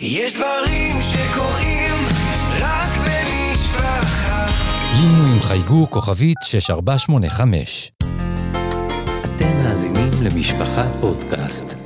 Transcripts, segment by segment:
יש דברים שקורים רק במשפחה. לינו עם חייגו כוכבית 6485. אתם מאזינים למשפחה פודקאסט.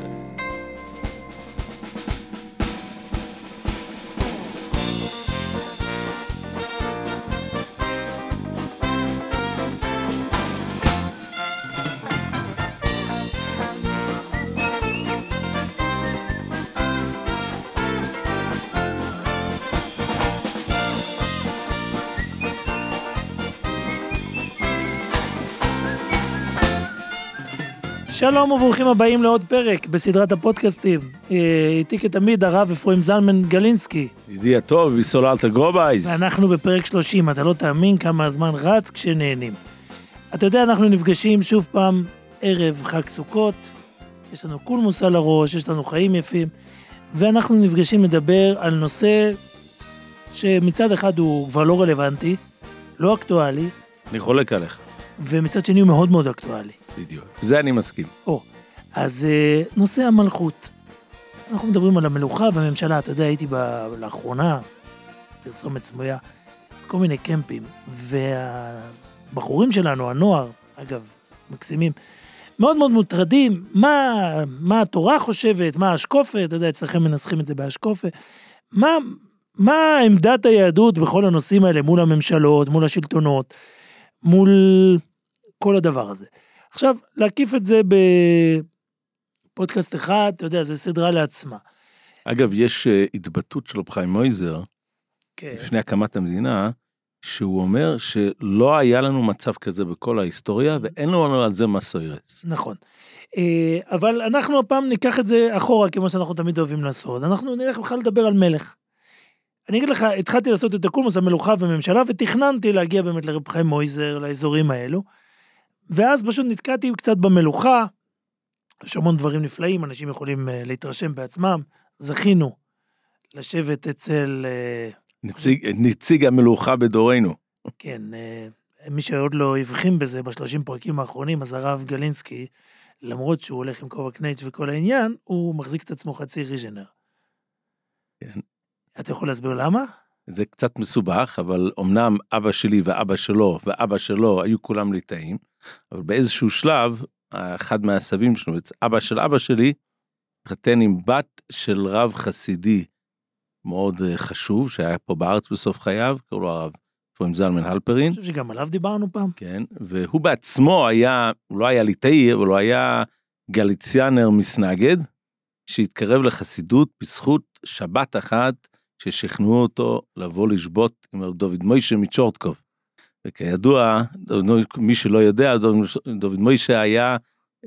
שלום וברוכים הבאים לעוד פרק בסדרת הפודקאסטים. אה, איתי כתמיד הרב אפרים זלמן גלינסקי. ידידי הטוב, ביסוללתא גרובייז. ואנחנו בפרק 30, אתה לא תאמין כמה הזמן רץ כשנהנים. אתה יודע, אנחנו נפגשים שוב פעם ערב חג סוכות, יש לנו קולמוס על הראש, יש לנו חיים יפים, ואנחנו נפגשים לדבר על נושא שמצד אחד הוא כבר לא רלוונטי, לא אקטואלי, אני חולק עליך, ומצד שני הוא מאוד מאוד אקטואלי. בדיוק. זה אני מסכים. או, אז אה, נושא המלכות. אנחנו מדברים על המלוכה והממשלה, אתה יודע, הייתי ב... לאחרונה, פרסומת סמויה, כל מיני קמפים, והבחורים שלנו, הנוער, אגב, מקסימים, מאוד מאוד מוטרדים, מה, מה התורה חושבת, מה האשקופה, אתה יודע, אצלכם מנסחים את זה באשקופה, מה, מה עמדת היהדות בכל הנושאים האלה מול הממשלות, מול השלטונות, מול כל הדבר הזה. עכשיו, להקיף את זה בפודקאסט אחד, אתה יודע, זה סדרה לעצמה. אגב, יש אה, התבטאות של רב חיים מויזר, כן. לפני הקמת המדינה, שהוא אומר שלא היה לנו מצב כזה בכל ההיסטוריה, ואין לנו על זה מסוירס. נכון. אה, אבל אנחנו הפעם ניקח את זה אחורה, כמו שאנחנו תמיד אוהבים לעשות. אנחנו נלך בכלל לדבר על מלך. אני אגיד לך, התחלתי לעשות את הקולמוס המלוכה וממשלה, ותכננתי להגיע באמת לרב חיים מויזר, לאזורים האלו. ואז פשוט נתקעתי קצת במלוכה. יש המון דברים נפלאים, אנשים יכולים אה, להתרשם בעצמם. זכינו לשבת אצל, אה, נציג, נציג המלוכה בדורנו. כן, אה, מי שעוד לא הבחין בזה בשלושים פרקים האחרונים, אז הרב גלינסקי, למרות שהוא הולך עם כובע קנייץ' וכל העניין, הוא מחזיק את עצמו חצי ריז'נר. כן. אתה יכול להסביר למה? זה קצת מסובך, אבל אמנם אבא שלי ואבא שלו ואבא שלו היו כולם ליטאים, אבל באיזשהו שלב, אחד מהסבים שלנו, אבא של אבא שלי, התחתן עם בת של רב חסידי מאוד אה, חשוב, שהיה פה בארץ בסוף חייו, קראו לו הרב פרוים זלמן הלפרין. אני חושב שגם עליו דיברנו פעם. כן, והוא בעצמו היה, הוא לא היה ליטאי, אבל הוא היה גליציאנר מסנגד, שהתקרב לחסידות בזכות שבת אחת ששכנעו אותו לבוא לשבות עם רב דוד מוישה מצ'ורטקוב. וכידוע, מי שלא יודע, דוד, מוישה היה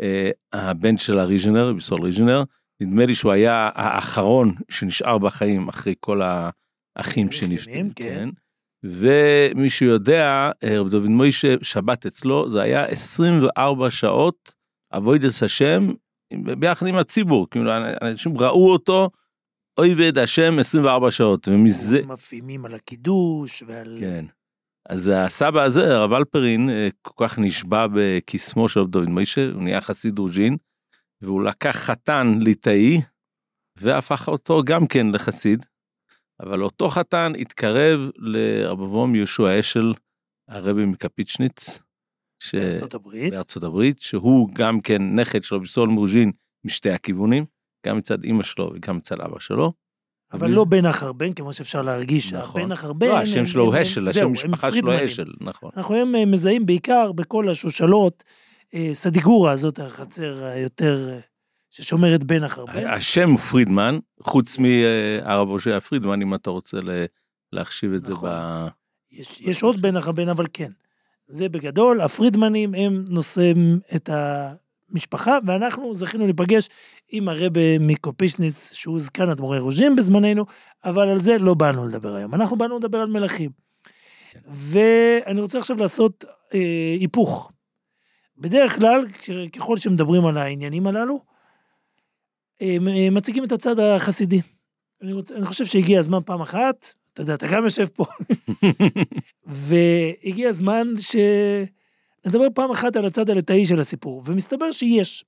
אה, הבן של הריז'נר, ביסול ריז'נר, נדמה לי שהוא היה האחרון שנשאר בחיים אחרי כל האחים שנפטרו. כן. כן. ומי שיודע, אה, רב דוד מוישה, שבת אצלו, זה היה 24 שעות אבוידס השם, ביחד עם הציבור, כאילו אנשים ראו אותו, אוי ועד השם 24 שעות, ומזה, מפעימים על הקידוש ועל... כן. אז הסבא הזה, הרב אלפרין, אה, כל כך נשבע בקסמו של דוד מוישה, הוא נהיה חסיד רוז'ין, והוא לקח חתן ליטאי, והפך אותו גם כן לחסיד, אבל אותו חתן התקרב לרב אברהם יהושע אשל, הרבי מקפיצ'ניץ, ש... בארצות הברית. בארצות הברית, שהוא גם כן נכד של רבי סול מרוז'ין משתי הכיוונים, גם מצד אמא שלו וגם מצד אבא שלו. אבל לא בן החרבן, כמו שאפשר להרגיש. נכון. החרבן... לא, השם הם- שלו הוא הם- השל, השם משפחה שלו. אשל, נכון. אנחנו היום אה, מזהים בעיקר בכל השושלות, אה, סדיגורה, זאת החצר היותר אה, ששומרת בין החרבן. השם הוא פרידמן, חוץ מהרב הושע פרידמן, אם אתה רוצה להחשיב את זה נכון. ב... יש, יש עוד בין החרבן, אבל כן. זה בגדול, הפרידמנים הם נושאים את המשפחה, ואנחנו זכינו להיפגש עם הרבה מקופישניץ, שהוא זקן אדמו"רי רוז'ין בזמננו, אבל על זה לא באנו לדבר היום. אנחנו באנו לדבר על מלכים. ואני רוצה עכשיו לעשות אה, היפוך. בדרך כלל, ככל שמדברים על העניינים הללו, אה, מ- מציגים את הצד החסידי. אני, רוצה, אני חושב שהגיע הזמן פעם אחת, אתה יודע, אתה גם יושב פה, והגיע הזמן שנדבר פעם אחת על הצד הליטאי של הסיפור, ומסתבר שיש.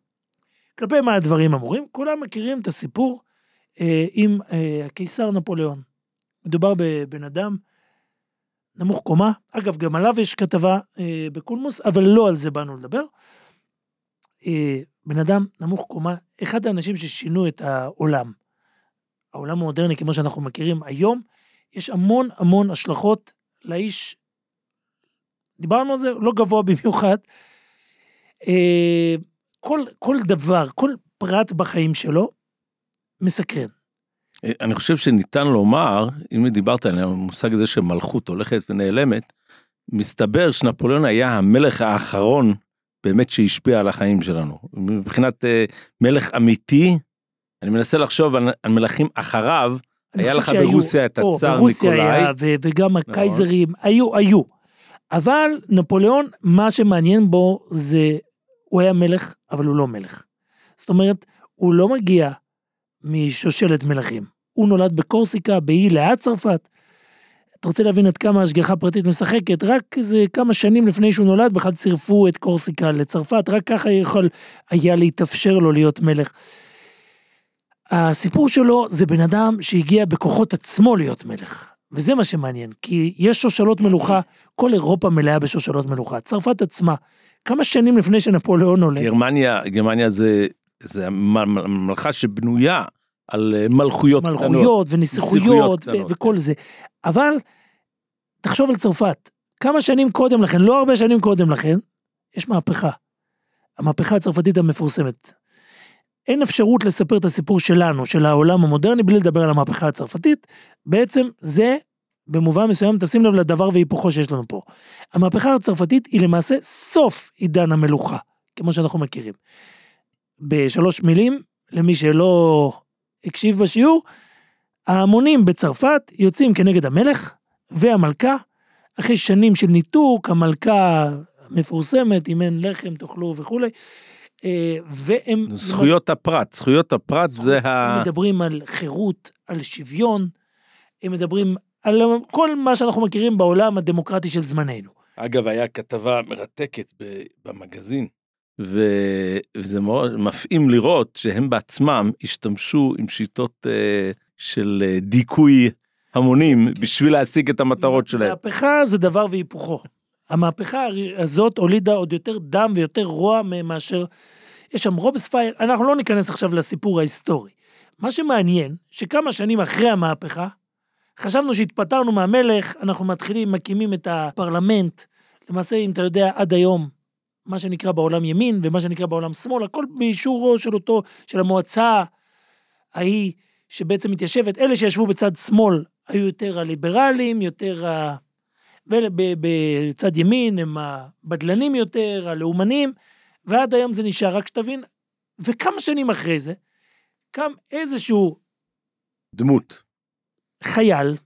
כלפי מה הדברים אמורים? כולם מכירים את הסיפור אה, עם אה, הקיסר נפוליאון. מדובר בבן אדם נמוך קומה, אגב, גם עליו יש כתבה אה, בקולמוס, אבל לא על זה באנו לדבר. אה, בן אדם נמוך קומה, אחד האנשים ששינו את העולם. העולם המודרני, כמו שאנחנו מכירים היום, יש המון המון השלכות לאיש, דיברנו על זה, לא גבוה במיוחד. אה, כל, כל דבר, כל פרט בחיים שלו, מסקרן. אני חושב שניתן לומר, אם דיברת על המושג הזה שמלכות הולכת ונעלמת, מסתבר שנפוליאון היה המלך האחרון באמת שהשפיע על החיים שלנו. מבחינת אה, מלך אמיתי, אני מנסה לחשוב על, על מלכים אחריו, היה לך ברוסיה את הצאר ברוסיה ניקולאי. היה, ו- וגם הקייזרים, היו, היו. אבל נפוליאון, מה שמעניין בו זה, הוא היה מלך, אבל הוא לא מלך. זאת אומרת, הוא לא מגיע משושלת מלכים. הוא נולד בקורסיקה, באי ליד צרפת. אתה רוצה להבין עד כמה השגחה פרטית משחקת? רק איזה כמה שנים לפני שהוא נולד, בכלל צירפו את קורסיקה לצרפת, רק ככה יכול היה להתאפשר לו להיות מלך. הסיפור שלו זה בן אדם שהגיע בכוחות עצמו להיות מלך. וזה מה שמעניין, כי יש שושלות מלוכה, כל אירופה מלאה בשושלות מלוכה. צרפת עצמה, כמה שנים לפני שנפוליאון עולה, גרמניה, גרמניה זה, זה מ- מ- ממלכה שבנויה על אה, מלכויות קטנות. מלכויות נסיכויות ונסיכויות ו- וכל זה. אבל, תחשוב על צרפת, כמה שנים קודם לכן, לא הרבה שנים קודם לכן, יש מהפכה. המהפכה הצרפתית המפורסמת. אין אפשרות לספר את הסיפור שלנו, של העולם המודרני, בלי לדבר על המהפכה הצרפתית. בעצם זה, במובן מסוים, תשים לב לדבר והיפוכו שיש לנו פה. המהפכה הצרפתית היא למעשה סוף עידן המלוכה, כמו שאנחנו מכירים. בשלוש מילים, למי שלא הקשיב בשיעור, ההמונים בצרפת יוצאים כנגד המלך והמלכה, אחרי שנים של ניתוק, המלכה מפורסמת, אם אין לחם תאכלו וכולי, והם... זכויות הפרט, זכויות הפרט זה הם ה... מדברים על חירות, על שוויון, הם מדברים על כל מה שאנחנו מכירים בעולם הדמוקרטי של זמננו. אגב, היה כתבה מרתקת במגזין, ו... וזה מאוד מפעים לראות שהם בעצמם השתמשו עם שיטות אה, של אה, דיכוי המונים בשביל להשיג את המטרות שלהם. מהפכה זה דבר והיפוכו. המהפכה הזאת הולידה עוד יותר דם ויותר רוע מאשר... יש שם רובספייר, אנחנו לא ניכנס עכשיו לסיפור ההיסטורי. מה שמעניין, שכמה שנים אחרי המהפכה, חשבנו שהתפטרנו מהמלך, אנחנו מתחילים, מקימים את הפרלמנט. למעשה, אם אתה יודע, עד היום, מה שנקרא בעולם ימין ומה שנקרא בעולם שמאל, הכל באישורו של אותו, של המועצה ההיא, שבעצם מתיישבת, אלה שישבו בצד שמאל היו יותר הליברלים, יותר ה... ובצד ימין הם הבדלנים יותר, הלאומנים, ועד היום זה נשאר, רק שתבין, וכמה שנים אחרי זה, קם איזשהו דמות. חייל,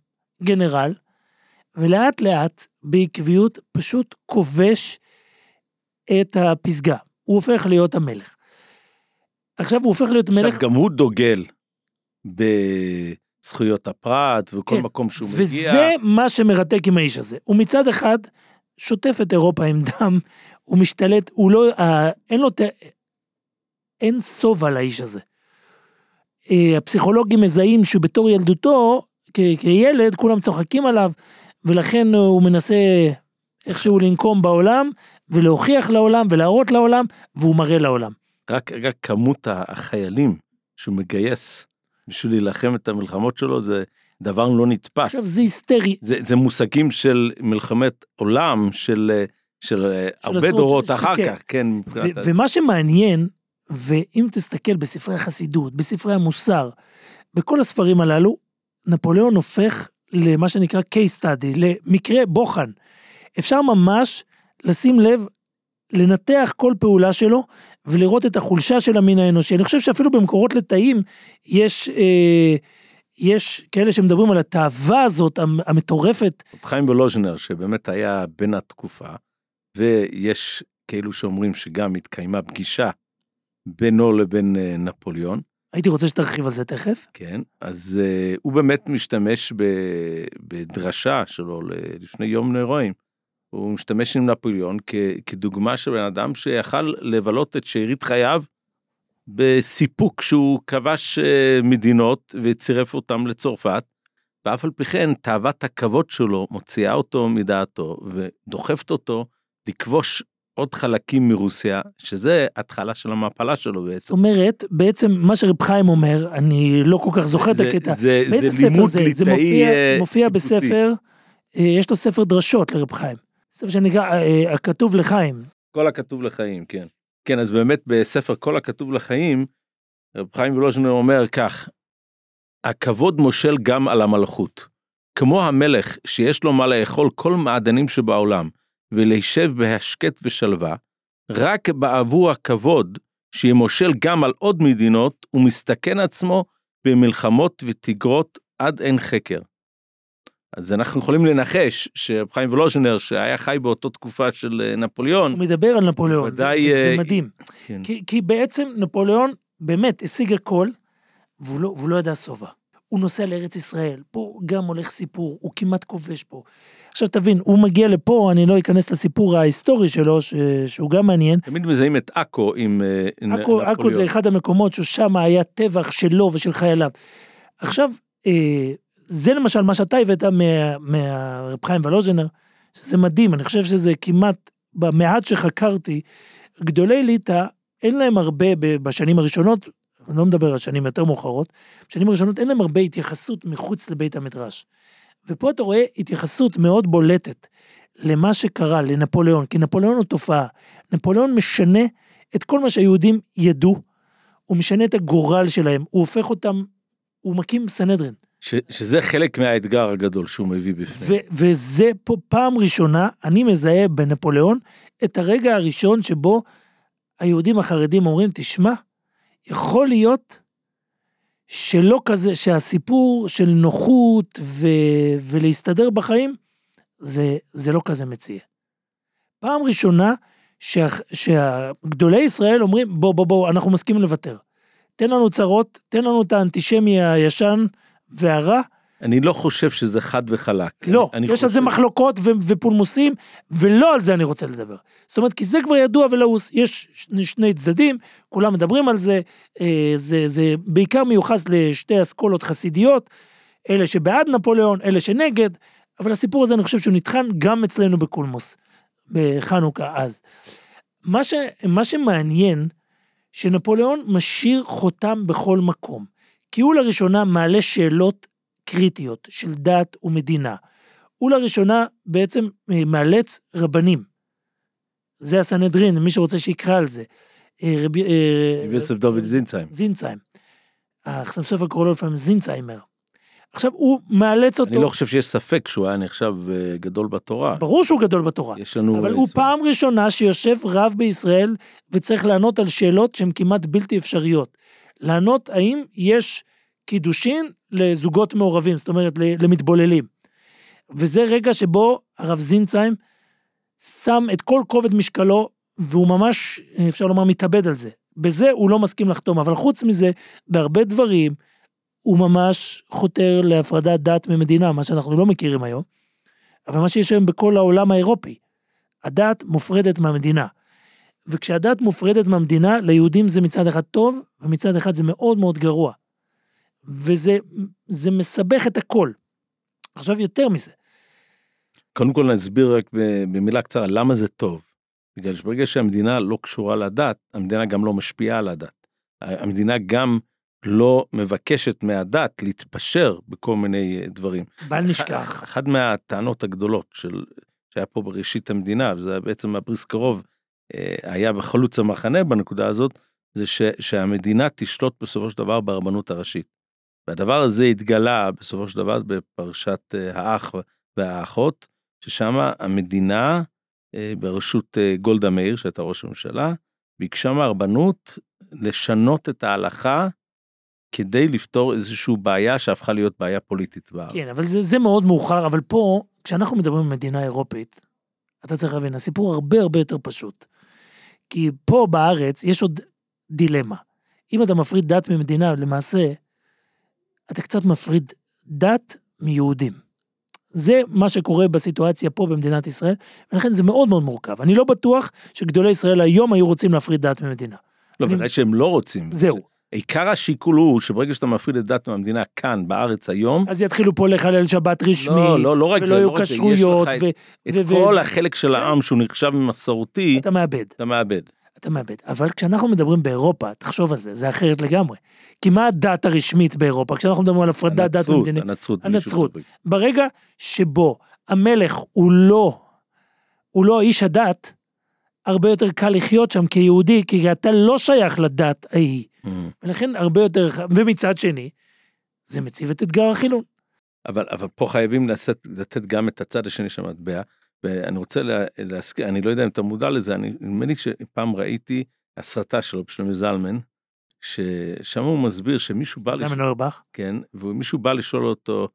גנרל, ולאט לאט, בעקביות, פשוט כובש את הפסגה. הוא הופך להיות המלך. עכשיו הוא הופך להיות מלך, עכשיו, גם הוא דוגל בזכויות הפרט וכל כן, מקום שהוא מגיע. וזה מה שמרתק עם האיש הזה. הוא מצד אחד שוטף את אירופה עם דם, הוא משתלט, הוא לא, אה, אין לו, ת- אין סובה לאיש הזה. אה, הפסיכולוגים מזהים שבתור ילדותו, כ- כילד, כולם צוחקים עליו, ולכן הוא מנסה איכשהו לנקום בעולם, ולהוכיח לעולם, ולהראות לעולם, והוא מראה לעולם. רק, רק כמות החיילים שהוא מגייס בשביל להילחם את המלחמות שלו זה דבר לא נתפס. עכשיו זה היסטרי, זה, זה מושגים של מלחמת עולם, של, אה, של, אה, הרבה עשרות- דורות ש- אחר כן. כך, כן. ו- ה- ומה שמעניין, ואם תסתכל בספרי החסידות, בספרי המוסר, בכל הספרים הללו, נפוליאון הופך למה שנקרא case study, למקרה בוחן. אפשר ממש לשים לב, לנתח כל פעולה שלו, ולראות את החולשה של המין האנושי. אני חושב שאפילו במקורות לתאים, יש, אה, יש כאלה שמדברים על התאווה הזאת, המ- המטורפת, חיים וולוז'נר, שבאמת היה בן התקופה, ויש כאלו שאומרים שגם התקיימה פגישה בינו לבין אה, נפוליאון, הייתי רוצה שתרחיב על זה תכף. כן, אז uh, הוא באמת משתמש ב, בדרשה שלו לפני יום נרואים. הוא משתמש עם נפוליאון כ, כדוגמה של בן אדם שיכל לבלות את שארית חייו בסיפוק שהוא כבש אה, מדינות וצירף אותם לצרפת, ואף על פי כן תאוות הכבוד שלו מוציאה אותו מדעתו ודוחפת אותו לכבוש עוד חלקים מרוסיה, שזה התחלה של המפלה שלו זאת בעצם. אומרת, בעצם מה שרב חיים אומר, אני לא כל כך זוכר את זה- הקטע. זה, באיזה זה ספר לימוד זה? זה מופיע, אה, מופיע. בספר, אה, יש לו ספר דרשות לרב חיים. ספר שנקרא אה, הכתוב לחיים. כל הכתוב לחיים, כן. כן, אז באמת בספר כל הכתוב לחיים, רב חיים וולוז'נר אומר כך, הכבוד מושל גם על המלכות. כמו המלך שיש לו מה לאכול כל מעדנים שבעולם, ולהישב בהשקט ושלווה, רק בעבור הכבוד שימושל גם על עוד מדינות, הוא מסתכן עצמו במלחמות ותגרות עד אין חקר. אז אנחנו יכולים לנחש שרב חיים וולוז'נר, שהיה חי באותה תקופה של אה, נפוליאון, הוא מדבר על נפוליאון, ודאי, וזה אה, מדהים. כן. כי, כי בעצם נפוליאון באמת השיג הכל, והוא לא, והוא לא ידע שובע. הוא נוסע לארץ ישראל, פה גם הולך סיפור, הוא כמעט כובש פה. עכשיו תבין, הוא מגיע לפה, אני לא אכנס לסיפור ההיסטורי שלו, ש, שהוא גם מעניין. תמיד מזהים את עכו עם אה, נ- עכו, עכו נפוליאון. זה אחד המקומות ששם היה טבח שלו ושל חייליו. עכשיו, אה, זה למשל מה שאתה הבאת מה- מהרב חיים ולוז'נר, שזה מדהים, אני חושב שזה כמעט, במעט שחקרתי, גדולי ליטא, אין להם הרבה בשנים הראשונות, אני לא מדבר על שנים יותר מאוחרות, בשנים הראשונות אין להם הרבה התייחסות מחוץ לבית המדרש. ופה אתה רואה התייחסות מאוד בולטת למה שקרה לנפוליאון, כי נפוליאון הוא תופעה. נפוליאון משנה את כל מה שהיהודים ידעו, הוא משנה את הגורל שלהם, הוא הופך אותם, הוא מקים סנהדרין. ש- שזה חלק מהאתגר הגדול שהוא מביא בפנים. ו- וזה פה פעם ראשונה, אני מזהה בנפוליאון את הרגע הראשון שבו היהודים החרדים אומרים, תשמע, יכול להיות שלא כזה, שהסיפור של נוחות ו- ולהסתדר בחיים, זה, זה לא כזה מציע. פעם ראשונה שה- שהגדולי ישראל אומרים, בוא, בוא, בוא, אנחנו מסכימים לוותר. תן לנו צרות, תן לנו את האנטישמי הישן והרע, אני לא חושב שזה חד וחלק. לא, אני יש על זה חושב- מחלוקות ו- ופולמוסים, ולא על זה אני רוצה לדבר. זאת אומרת, כי זה כבר ידוע ולעוס. יש שני, שני צדדים, כולם מדברים על זה, אה, זה, זה בעיקר מיוחס לשתי אסכולות חסידיות, אלה שבעד נפוליאון, אלה שנגד, אבל הסיפור הזה, אני חושב שהוא נטחן גם אצלנו בקולמוס, בחנוכה אז. מה, ש, מה שמעניין, שנפוליאון משאיר חותם בכל מקום. כי הוא לראשונה מעלה שאלות קריטיות של דת ומדינה. הוא לראשונה בעצם אה, מאלץ רבנים. זה הסנהדרין, מי שרוצה שיקרא על זה. אה, רבי, אה, רבי יוסף דוד זינצהיים. זינצהיים. החסם סופר קורא לו לפעמים זינצהיימר. עכשיו, הוא מאלץ אותו, אני לא חושב שיש ספק שהוא היה נחשב גדול בתורה. ברור שהוא גדול בתורה, יש לנו... אבל הוא. פעם ראשונה שיושב רב בישראל וצריך לענות על שאלות שהן כמעט בלתי אפשריות. לענות האם יש קידושין לזוגות מעורבים, זאת אומרת למתבוללים. וזה רגע שבו הרב זינצהיים שם את כל כובד משקלו, והוא ממש, אפשר לומר, מתאבד על זה. בזה הוא לא מסכים לחתום, אבל חוץ מזה, בהרבה דברים, הוא ממש חותר להפרדת דת ממדינה, מה שאנחנו לא מכירים היום, אבל מה שיש היום בכל העולם האירופי. הדת מופרדת מהמדינה. וכשהדת מופרדת מהמדינה, ליהודים זה מצד אחד טוב, ומצד אחד זה מאוד מאוד גרוע. וזה זה מסבך את הכל. עכשיו יותר מזה, קודם כל נסביר רק במילה קצרה למה זה טוב. בגלל שברגע שהמדינה לא קשורה לדת, המדינה גם לא משפיעה על הדת. המדינה גם לא מבקשת מהדת להתפשר בכל מיני אה, דברים. בל נשכח. אחת מהטענות הגדולות של, שהיה פה בראשית המדינה, וזה בעצם הבריסקרוב היה בחלוץ המחנה בנקודה הזאת, זה ש, שהמדינה תשלוט בסופו של דבר ברבנות הראשית. והדבר הזה התגלה בסופו של דבר בפרשת אה, האח והאחות, ששם המדינה אה, בראשות אה, גולדה מאיר, שהייתה ראש הממשלה, ביקשה מהרבנות לשנות את ההלכה כדי לפתור איזושהי בעיה שהפכה להיות בעיה פוליטית בארץ. כן, אבל זה, זה מאוד מאוחר, אבל פה, כשאנחנו מדברים על מדינה אירופית, אתה צריך להבין, הסיפור הרבה הרבה יותר פשוט. כי פה בארץ יש עוד דילמה. אם אתה מפריד דת ממדינה, למעשה, אתה קצת מפריד דת מיהודים. זה מה שקורה בסיטואציה פה במדינת ישראל, ולכן זה מאוד מאוד מורכב. אני לא בטוח שגדולי ישראל היום היו רוצים להפריד דת ממדינה. לא, אני- ודאי שהם לא רוצים. זהו. עיקר השיקול הוא שברגע שאתה מפריד את דת מהמדינה כאן, בארץ היום, אז יתחילו פה לחלל שבת רשמי, לא, לא, לא רק זה, לא רק זה, יש לך את- ו- את ו- כל החלק של העם שהוא נחשב מסורתי, אתה מאבד. אתה מאבד. אתה מאבד. אבל כשאנחנו מדברים באירופה, תחשוב על זה, זה אחרת לגמרי. כי מה הדת הרשמית באירופה? כשאנחנו מדברים על הפרדת דת ומדינה, הנצרות. הנצרות. ברגע שבו המלך הוא לא, הוא לא איש הדת, הרבה יותר קל לחיות שם כיהודי, כי אתה לא שייך לדת ההיא. Mm. ולכן הרבה יותר, ומצד שני, זה מציב את אתגר החילון. אבל, אבל פה חייבים לתת, לתת גם את הצד השני של המטבע, ואני רוצה לה, להזכיר, אני לא יודע אם אתה מודע לזה, אני, נדמה לי שפעם ראיתי הסרטה שלו בשלומי זלמן, ששם הוא מסביר שמישהו בא, זה לש... מנוירבך. כן, ומישהו בא לשאול אותו,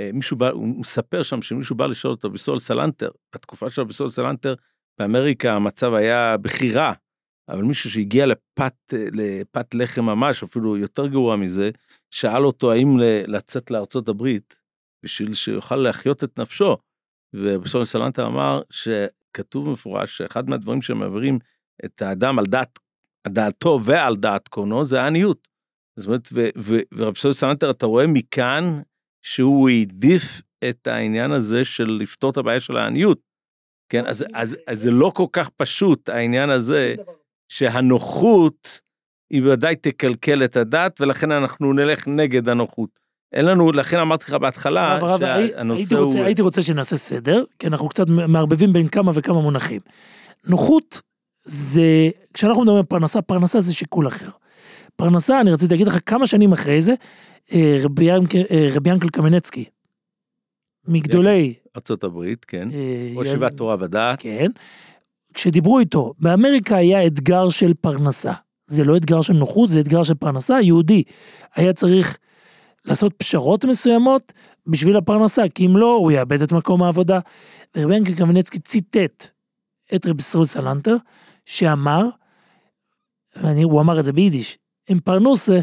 אה, מישהו בא, הוא מספר שם שמישהו בא לשאול אותו רב סרול סלנטר, בתקופה שלו רב סרול סלנטר, באמריקה המצב היה בכי רע, אבל מישהו שהגיע לפת, לפת לחם ממש, אפילו יותר גרוע מזה, שאל אותו האם לצאת לארצות הברית, בשביל שיוכל להחיות את נפשו. ורב סרול סלנטר אמר שכתוב במפורש שאחד מהדברים שמעבירים את האדם על דעת, דעתו ועל דעת קונו זה העניות. זאת אומרת, ו- ו- ורב סול סלנטר, אתה רואה מכאן שהוא העדיף את העניין הזה של לפתור את הבעיה של העניות. כן, אז, אז, אז זה לא כל כך פשוט, העניין הזה, שהנוחות היא ודאי תקלקל את הדת, ולכן אנחנו נלך נגד הנוחות. אין לנו, לכן אמרתי לך בהתחלה, הרב, הי- שהנושא הייתי הוא... רוצה, הייתי רוצה שנעשה סדר, כי אנחנו קצת מערבבים בין כמה וכמה מונחים. נוחות זה, כשאנחנו מדברים על פרנסה, פרנסה זה שיקול אחר. פרנסה, אני רציתי להגיד לך כמה שנים אחרי זה, אה, רבי ינק- אה, רבי ינקל קמנצקי, מגדולי... ארצות הברית, כן. אה, או שיבת תורה ודעת. כן. כשדיברו איתו, באמריקה היה אתגר של פרנסה. זה לא אתגר של נוחות, זה אתגר של פרנסה. היהודי היה צריך לעשות פשרות מסוימות בשביל הפרנסה, כי אם לא, הוא יאבד את מקום העבודה. ורבי ינקל קמנצקי ציטט את רבי סרול סלנטר, שאמר, ואני, הוא אמר את זה ביידיש, אין פרנסה,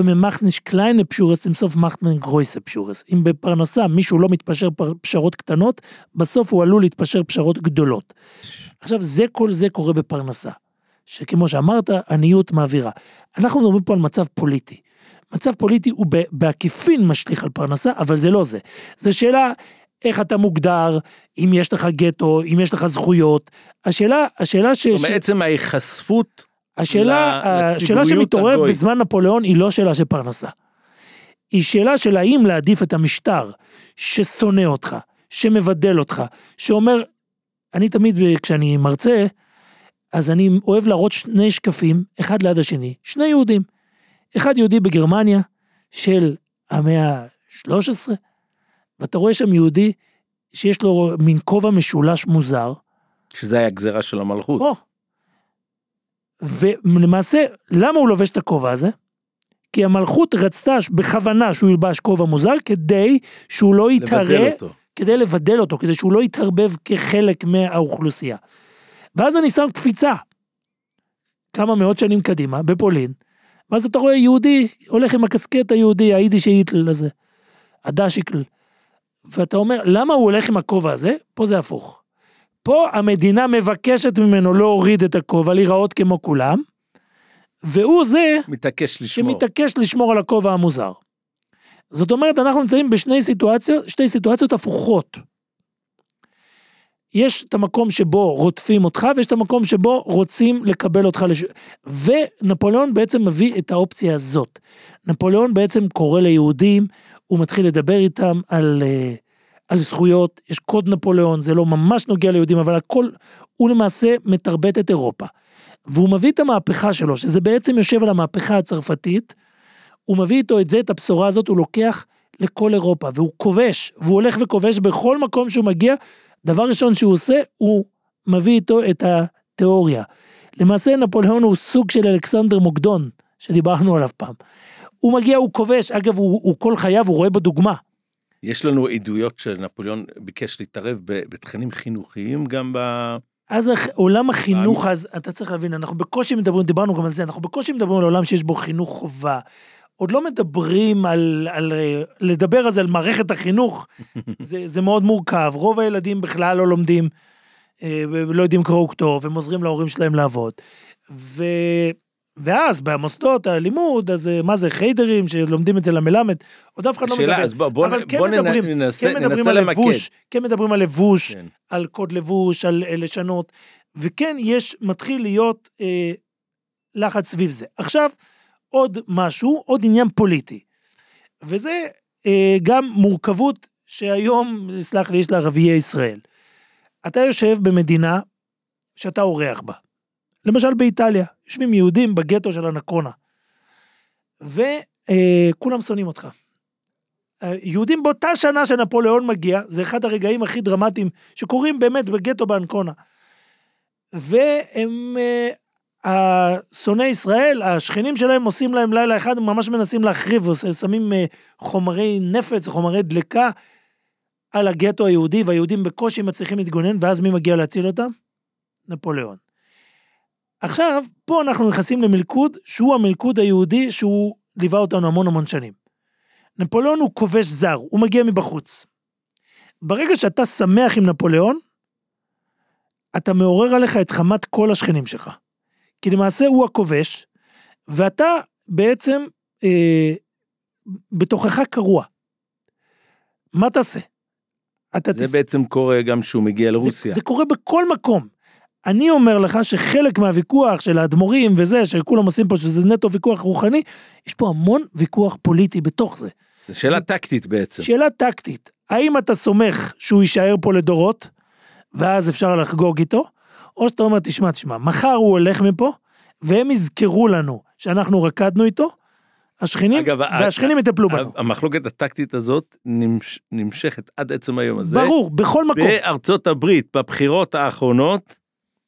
אז מ'מאכט נישט קליינע פשרות, צום סוף מאכט מען גרויסע פשרות. אם בפרנסה מישהו לא מתפשר פשרות קטנות, בסוף הוא עלול להתפשר פשרות גדולות. עכשיו, זה כל זה קורה בפרנסה. שכמו שאמרת, עניות מעבירה. אנחנו מדברים פה על מצב פוליטי. מצב פוליטי הוא בעקיפין משליך על פרנסה, אבל זה לא זה. זו שאלה איך אתה מוגדר, אם יש לך גטו, אם יש לך זכויות. השאלה, השאלה ש... זאת ש- אומרת, עצם ההיחשפות, השאלה, השאלה שמתעוררת. בזמן נפוליאון היא לא שאלה של פרנסה. היא שאלה של האם להעדיף את המשטר ששונא אותך, שמבדל אותך, שאומר, אני תמיד כשאני מרצה, אז אני אוהב להראות שני שקפים, אחד ליד השני, שני יהודים. אחד יהודי בגרמניה של המאה ה-13, ואתה רואה שם יהודי שיש לו מין כובע משולש מוזר, שזה היה גזירה של המלכות. או. ולמעשה, למה הוא לובש את הכובע הזה? כי המלכות רצתה בכוונה שהוא ילבש כובע מוזר כדי שהוא לא אותו. כדי לבדל אותו, כדי שהוא לא יתערבב כחלק מהאוכלוסייה. ואז אני שם קפיצה, כמה מאות שנים קדימה, בפולין, ואז אתה רואה יהודי הולך עם הקסקט היהודי, היידיש היטל הזה, הדשיקל. ואתה אומר, למה הוא הולך עם הכובע הזה? פה זה הפוך. פה המדינה מבקשת ממנו להוריד את הכובע, להיראות כמו כולם, והוא זה מתעקש לשמור. שמתעקש לשמור על הכובע המוזר. זאת אומרת, אנחנו נמצאים בשני סיטואציות, שתי סיטואציות הפוכות. יש את המקום שבו רודפים אותך, ויש את המקום שבו רוצים לקבל אותך לש... ונפוליאון בעצם מביא את האופציה הזאת. נפוליאון בעצם קורא ליהודים, הוא מתחיל לדבר איתם על, אה, על זכויות, יש קוד נפוליאון, זה לא ממש נוגע ליהודים, אבל הכל, הוא למעשה מתרבט את אירופה. והוא מביא את המהפכה שלו, שזה בעצם יושב על המהפכה הצרפתית, הוא מביא איתו את זה, את הבשורה הזאת, הוא לוקח לכל אירופה, והוא כובש, והוא הולך וכובש בכל מקום שהוא מגיע, דבר ראשון שהוא עושה, הוא מביא איתו את התיאוריה. למעשה נפוליאון הוא סוג של אלכסנדר מוקדון, שדיברנו עליו פעם. הוא מגיע, הוא כובש, אגב, הוא, הוא כל חייו, הוא רואה בדוגמה. יש לנו עדויות שנפוליאון ביקש להתערב בתכנים חינוכיים גם ב... אז עולם החינוך, אז אתה צריך להבין, אנחנו בקושי מדברים, דיברנו גם על זה, אנחנו בקושי מדברים על עולם שיש בו חינוך חובה. עוד לא מדברים על, על אה, לדבר על זה, על מערכת החינוך, זה, זה מאוד מורכב. רוב הילדים בכלל לא לומדים, אה, ולא יודעים קרוא וכתוב, הם עוזרים להורים שלהם לעבוד. ו, ואז במוסדות הלימוד, אז אה, מה זה חיידרים שלומדים את זה למלמד, עוד אף אחד לא מדבר. אז בוא, בוא, אבל כן בוא מדברים, ננסה, כן מדברים ננסה על למקד. לבוש, כן מדברים על לבוש, כן. על קוד לבוש, על אה, לשנות, וכן יש, מתחיל להיות אה, לחץ סביב זה. עכשיו, עוד משהו, עוד עניין פוליטי, וזה אה, גם מורכבות שהיום, סלח לי, יש לערביי ישראל. אתה יושב במדינה שאתה אורח בה. למשל באיטליה, יושבים יהודים בגטו של אנקונה. וכולם שונאים אותך. אה, יהודים באותה שנה שנפוליאון מגיע, זה אחד הרגעים הכי דרמטיים שקורים באמת בגטו באנקונה. והם, אה, השונאי ישראל, השכנים שלהם עושים להם לילה אחד, הם ממש מנסים להחריב, עוש- שמים אה, חומרי נפץ, חומרי דלקה על הגטו היהודי, והיהודים בקושי מצליחים להתגונן, ואז מי מגיע להציל אותם? נפוליאון. עכשיו, פה אנחנו נכנסים למלכוד, שהוא המלכוד היהודי שהוא ליווה אותנו המון המון שנים. נפוליאון הוא כובש זר, הוא מגיע מבחוץ. ברגע שאתה שמח עם נפוליאון, אתה מעורר עליך את חמת כל השכנים שלך. כי למעשה הוא הכובש, ואתה בעצם אה, בתוכך קרוע. מה תעשה? אתה זה תס- בעצם קורה גם כשהוא מגיע זה, לרוסיה. זה קורה בכל מקום. אני אומר לך שחלק מהוויכוח של האדמו"רים וזה, שכולם עושים פה, שזה נטו ויכוח רוחני, יש פה המון ויכוח פוליטי בתוך זה. זו שאלה טקטית בעצם. שאלה טקטית, האם אתה סומך שהוא יישאר פה לדורות, ואז אפשר לחגוג איתו, או שאתה אומר, תשמע, תשמע, מחר הוא הולך מפה, והם יזכרו לנו שאנחנו רקדנו איתו, השכנים, אגב, והשכנים יטפלו בנו. המחלוקת הטקטית הזאת נמש- נמשכת עד עצם היום הזה. ברור, בכל מקום. בארצות הברית, בבחירות האחרונות,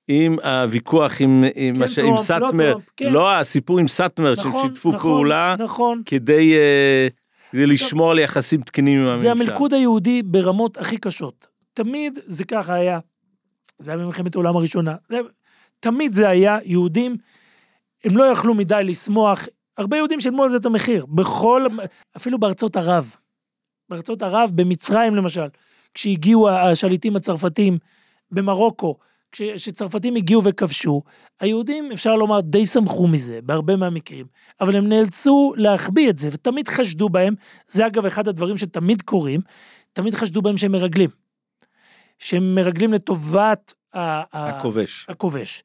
עם הוויכוח עם, עם, כן, ש- עם לא סאטמר, טראמפ, כן. לא הסיפור עם סאטמר, שהם נכון, שיתפו נכון, פעולה נכון. כדי, אה, כדי לשמור על יחסים תקינים עם הממשל. זה המלכוד היהודי ברמות הכי קשות. תמיד זה ככה היה. זה היה במלחמת העולם הראשונה. זה, תמיד זה היה יהודים, הם לא יכלו מדי לשמוח. הרבה יהודים שילמו על זה את המחיר. בכל, אפילו בארצות ערב. בארצות ערב, במצרים למשל, כשהגיעו השליטים הצרפתים, במרוקו, כשצרפתים הגיעו וכבשו, היהודים, אפשר לומר, די שמחו מזה, בהרבה מהמקרים. אבל הם נאלצו להחביא את זה, ותמיד חשדו בהם, זה אגב אחד הדברים שתמיד קורים, תמיד חשדו בהם שהם מרגלים. שהם מרגלים לטובת הכובש. הכובש.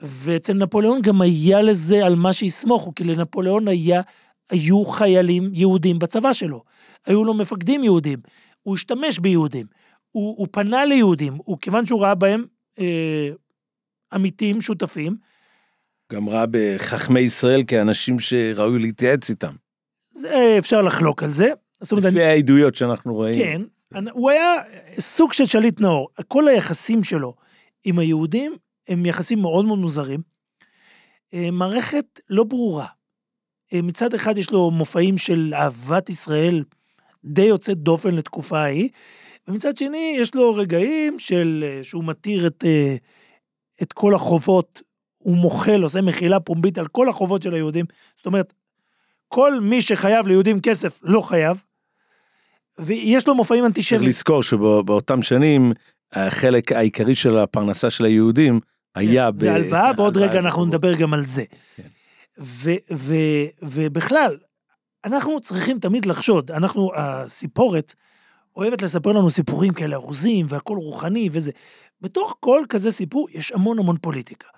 ואצל נפוליאון גם היה לזה על מה שיסמוכו, כי לנפוליאון היה, היו חיילים יהודים בצבא שלו. היו לו מפקדים יהודים. הוא השתמש ביהודים. הוא, הוא פנה ליהודים. הוא, כיוון שהוא ראה בהם עמיתים, שותפים, גם ראה בחכמי ישראל כאנשים שראוי להתייעץ איתם. זה, אפשר לחלוק על זה. אומרת, אני, לפי העדויות שאנחנו רואים. כן, אני- הוא היה סוג של שליט נאור. כל היחסים שלו עם היהודים הם יחסים מאוד מאוד מוזרים. אה, מערכת לא ברורה. אה, מצד אחד יש לו מופעים של אהבת ישראל די יוצאת דופן לתקופה ההיא, ומצד שני יש לו רגעים של, אה, שהוא מתיר את, אה, את כל החובות, הוא מוחל, עושה מחילה פומבית על כל החובות של היהודים. זאת אומרת, כל מי שחייב ליהודים כסף לא חייב, ויש לו מופעים צריך אנטישמיים. לזכור שבאותם שנים, החלק העיקרי של הפרנסה של היהודים היה ב... כן, זה הלוואה, ועוד רגע אנחנו וחובות. נדבר גם על זה. כן. ו- ו- ובכלל, אנחנו צריכים תמיד לחשוד, אנחנו, הסיפורת אוהבת לספר לנו סיפורים כאלה ארוזים, והכל רוחני וזה. בתוך כל כזה סיפור יש המון המון פוליטיקה.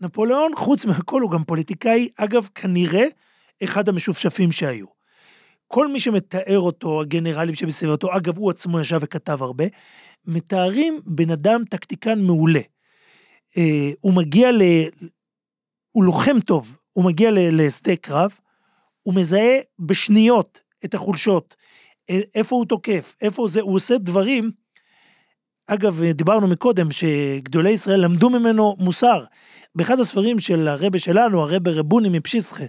נפוליאון, חוץ מהכל, הוא גם פוליטיקאי, אגב, כנראה אחד המשופשפים שהיו. כל מי שמתאר אותו, הגנרלים שבסביבתו, אגב, הוא עצמו ישב וכתב הרבה, מתארים בן אדם טקטיקן מעולה. אה, הוא מגיע ל... הוא לוחם טוב, הוא מגיע ל- לשדה קרב, הוא מזהה בשניות את החולשות, איפה הוא תוקף, איפה זה, הוא עושה דברים. אגב, דיברנו מקודם שגדולי ישראל למדו ממנו מוסר. באחד הספרים של הרבה שלנו, הרבה רבוני מפשיסחה,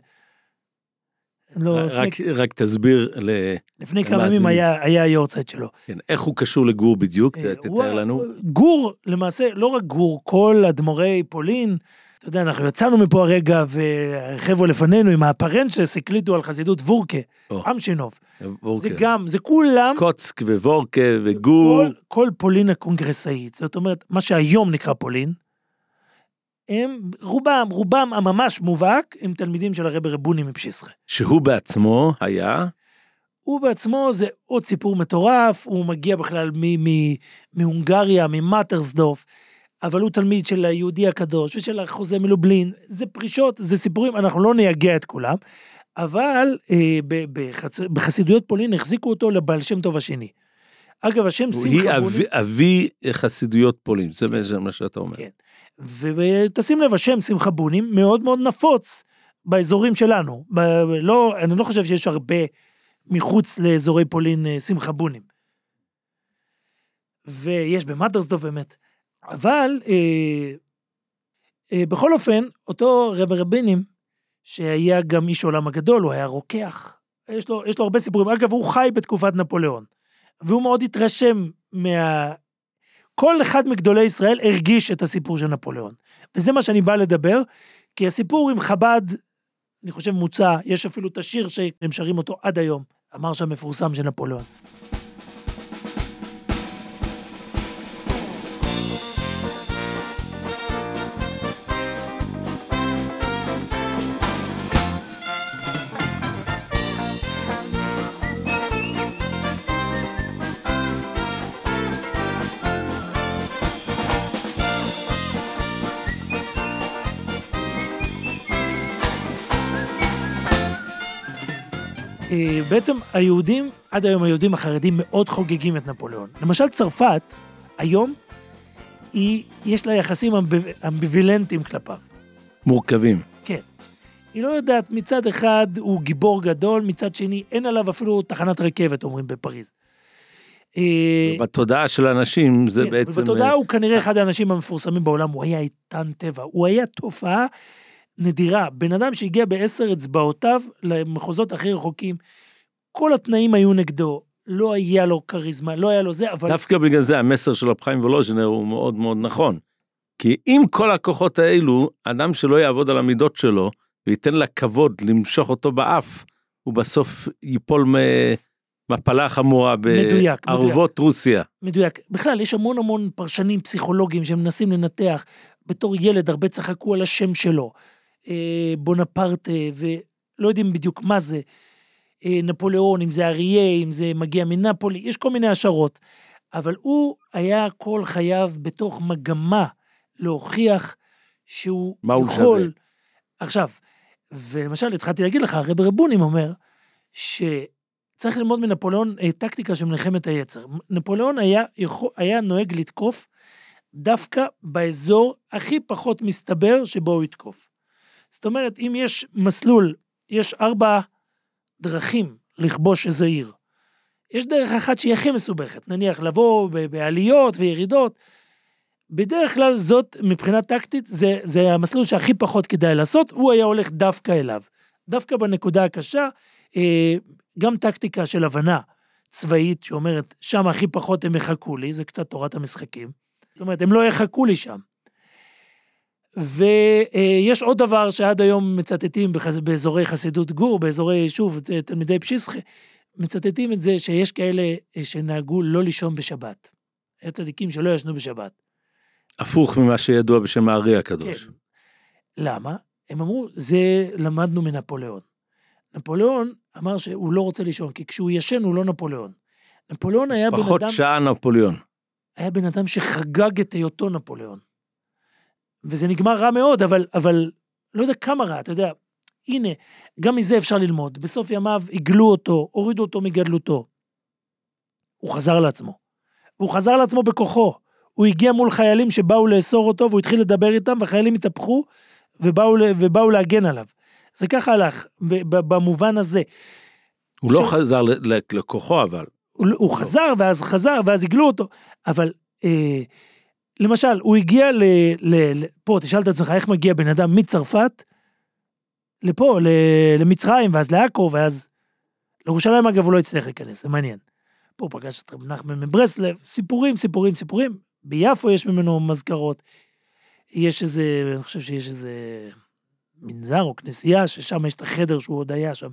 לא, לפני, רק, רק תסביר ל... לפני כמה. ימים היה, היה היורצייט שלו. כן, איך הוא קשור לגור בדיוק, אה, הוא- תתאר לנו. גור, למעשה, לא רק גור, כל אדמו"רי פולין, אתה יודע, אנחנו יצאנו מפה הרגע, וחבר'ה לפנינו עם הפרנצ'ס הקליטו על חסידות וורקה, או. אמשינוב. זה וורקה. גם, זה כולם, קוצק וורקה וגור. כל, כל פולין הקונגרסאית. זאת אומרת, מה שהיום נקרא פולין, הם, רובם, רובם הממש מובהק, הם תלמידים של הרבי רבוני מפשיסחה. שהוא בעצמו היה, הוא בעצמו זה עוד סיפור מטורף, הוא מגיע בכלל מ- מ- מהונגריה, ממטרסדורף, אבל הוא תלמיד של היהודי הקדוש ושל החוזה מלובלין, זה פרישות, זה סיפורים, אנחנו לא נייגע את כולם, אבל אה, בחצ... בחסידויות פולין החזיקו אותו לבעל שם טוב השני. אגב, השם הוא שמחה היא בוני, אבי, חסידויות פולין, זה בעצם מה שאתה אומר. כן. ותשים לב, השם שמחה בונים מאוד מאוד נפוץ באזורים שלנו. ב... לא, אני לא חושב שיש הרבה מחוץ לאזורי פולין אה, שמחה בונים. ויש במטרסדוף באמת. אבל אה, אה, בכל אופן, אותו רב רבינים, שהיה גם איש העולם הגדול, הוא היה רוקח. יש לו, יש לו הרבה סיפורים. אגב, הוא חי בתקופת נפוליאון. והוא מאוד התרשם מה... כל אחד מגדולי ישראל הרגיש את הסיפור של נפוליאון. וזה מה שאני בא לדבר, כי הסיפור עם חב"ד, אני חושב מוצע, יש אפילו את השיר שהם שרים אותו עד היום, המרש המפורסם של נפוליאון. בעצם היהודים, עד היום היהודים החרדים מאוד חוגגים את נפוליאון. למשל צרפת, היום, היא, יש לה יחסים אמביו- אמביוולנטיים כלפיו. מורכבים. כן. היא לא יודעת, מצד אחד הוא גיבור גדול, מצד שני אין עליו אפילו תחנת רכבת, אומרים בפריז. אה, בתודעה של האנשים זה כן, בעצם... ובתודעה אה, הוא כנראה אחד האנשים המפורסמים בעולם, הוא היה איתן טבע, הוא היה תופעה נדירה. בן אדם שהגיע בעשר אצבעותיו למחוזות הכי רחוקים, כל התנאים היו נגדו, לא היה לו כריזמה, לא היה לו זה, אבל... דווקא בגלל זה המסר של רב חיים וולוז'נר הוא מאוד מאוד נכון. כי עם כל הכוחות האלו, אדם שלא יעבוד על המידות שלו וייתן לה כבוד למשוך אותו באף, הוא בסוף ייפול מפלה חמורה בערבות רוסיה. מדויק. בכלל, יש המון המון פרשנים פסיכולוגיים שמנסים לנתח. בתור ילד הרבה צחקו על השם שלו. אה, בונפרטה, ולא יודעים בדיוק מה זה. אה, נפוליאון, אם זה אריה, אם זה מגיע מנפולי, יש כל מיני השערות. אבל הוא היה כל חייו בתוך מגמה להוכיח שהוא מה הוא יכול... שווה. עכשיו, ולמשל, התחלתי להגיד לך, הרב רבונים אומר, שצריך ללמוד מנפוליאון אה, טקטיקה של מלחמת היצר. נפוליאון היה, יכול, היה נוהג לתקוף דווקא באזור הכי פחות מסתבר שבו הוא יתקוף. זאת אומרת, אם יש מסלול, יש ארבע דרכים לכבוש איזה עיר. יש דרך אחת שהיא הכי מסובכת, נניח לבוא בעליות וירידות. בדרך כלל זאת, מבחינה טקטית, זה, זה המסלול שהכי פחות כדאי לעשות, הוא היה הולך דווקא אליו. דווקא בנקודה הקשה, אה, גם טקטיקה של הבנה צבאית שאומרת, שם הכי פחות הם יחכו לי, זה קצת תורת המשחקים. זאת אומרת, הם לא יחכו לי שם. ויש עוד דבר שעד היום מצטטים בחס... באזורי חסידות גור, באזורי, שוב, ת- תלמידי פשיסחה, מצטטים את זה שיש כאלה אה, שנהגו לא לישון בשבת. היה צדיקים שלא ישנו בשבת. הפוך ממה שידוע בשם הארי הקדוש. כן. למה? הם אמרו, זה למדנו מנפוליאון. נפוליאון אמר שהוא לא רוצה לישון, כי כשהוא ישן הוא לא נפוליאון. נפוליאון היה בן פחות אדם... שעה נפוליאון. היה בן אדם שחגג את היותו נפוליאון. וזה נגמר רע מאוד, אבל, אבל לא יודע כמה רע, אתה יודע, הנה, גם מזה אפשר ללמוד. בסוף ימיו הגלו אותו, הורידו אותו מגדלותו. הוא חזר לעצמו. והוא חזר לעצמו בכוחו. הוא הגיע מול חיילים שבאו לאסור אותו, והוא התחיל לדבר איתם, והחיילים התהפכו, ובאו, ובאו להגן עליו. זה ככה הלך, במובן הזה. הוא לא ש- חזר ל- ל- לכוחו אבל. הוא, הוא חזר, ואז חזר, ואז הגלו אותו, אבל אה, למשל, הוא הגיע ל, ל, ל... פה, תשאל את עצמך, איך מגיע בן אדם מצרפת לפה, ל, למצרים, ואז לעכו, ואז... לירושלים, אגב, הוא לא הצליח להיכנס, זה מעניין. פה הוא פגש את רב נחמן מברסלב, סיפורים, סיפורים, סיפורים. ביפו יש ממנו מזכרות. יש איזה, אני חושב שיש איזה מנזר או כנסייה, ששם יש את החדר שהוא עוד היה שם.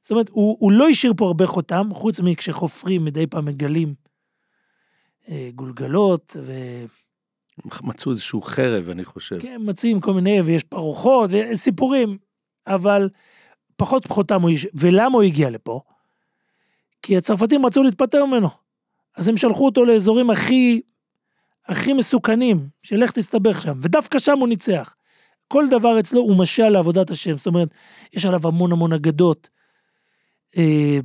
זאת אומרת, הוא, הוא לא השאיר פה הרבה חותם, חוץ מכשחופרים מדי פעם מגלים אה, גולגלות, ו... מצאו איזשהו חרב, אני חושב. כן, מציעים כל מיני, ויש פרוחות, וסיפורים, אבל פחות פחותם הוא. ולמה הוא הגיע לפה? כי הצרפתים רצו להתפטר ממנו. אז הם שלחו אותו לאזורים הכי, הכי מסוכנים, שלך תסתבך שם, ודווקא שם הוא ניצח. כל דבר אצלו הוא משל לעבודת השם, זאת אומרת, יש עליו המון המון אגדות. אה,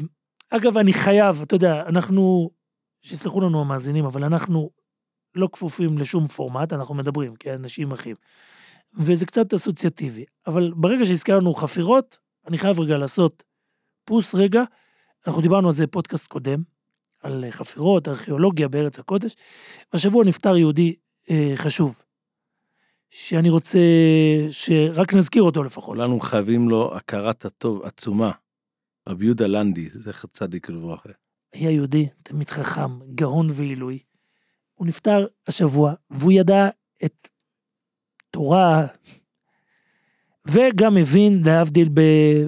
אגב, אני חייב, אתה יודע, אנחנו, שיסלחו לנו המאזינים, אבל אנחנו לא כפופים לשום פורמט, אנחנו מדברים כאנשים אחים. וזה קצת אסוציאטיבי. אבל ברגע שהזכרנו חפירות, אני חייב רגע לעשות פוס רגע. אנחנו דיברנו על זה בפודקאסט קודם, על חפירות, ארכיאולוגיה בארץ הקודש. והשבוע נפטר יהודי אה, חשוב, שאני רוצה שרק נזכיר אותו לפחות. כולנו חייבים לו הכרת הטוב עצומה. רבי יהודה לנדי, זכר צדיק לברכה. היה יהודי, תלמיד חכם, גאון ועילוי. הוא נפטר השבוע, והוא ידע את תורה, וגם הבין, להבדיל,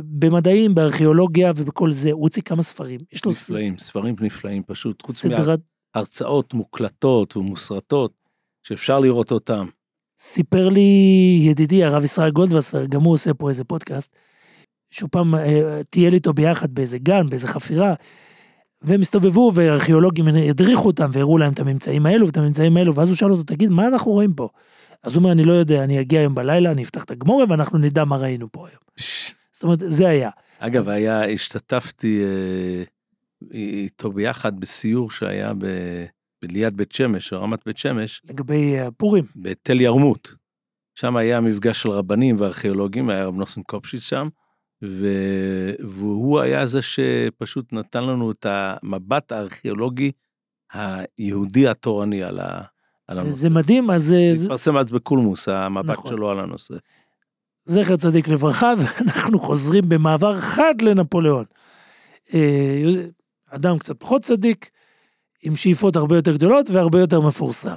במדעים, בארכיאולוגיה ובכל זה. הוא הוציא כמה ספרים. יש לו נפלאים, ספרים נפלאים פשוט, חוץ סדרת, מהרצאות מוקלטות ומוסרטות, שאפשר לראות אותם. סיפר לי ידידי הרב ישראל גולדווסר, גם הוא עושה פה איזה פודקאסט, שהוא פעם אה, טייל איתו ביחד באיזה גן, באיזה חפירה, והם הסתובבו וארכיאולוגים הדריכו אותם והראו להם את הממצאים האלו ואת הממצאים האלו, ואז הוא שאל אותו, תגיד, מה אנחנו רואים פה? אז הוא אומר, אני לא יודע, אני אגיע היום בלילה, אני אפתח את הגמורה ואנחנו נדע מה ראינו פה היום. זאת אומרת, זה היה. אגב, אז- היה, השתתפתי אה, איתו ביחד בסיור שהיה ב, ליד בית שמש, רמת בית שמש, לגבי אה, פורים. בתל ירמות. שם היה מפגש של רבנים וארכיאולוגים, היה רב נוסן קופשיץ שם, ו... והוא היה זה שפשוט נתן לנו את המבט הארכיאולוגי היהודי התורני על, ה... על הנושא. זה מדהים, אז אה, זה זה- התפרסם אז בקולמוס, המבט נכון. שלו על הנושא. זכר צדיק לברכה, ואנחנו חוזרים במעבר חד לנפוליאון. אה, אדם קצת פחות צדיק, עם שאיפות הרבה יותר גדולות והרבה יותר מפורסם.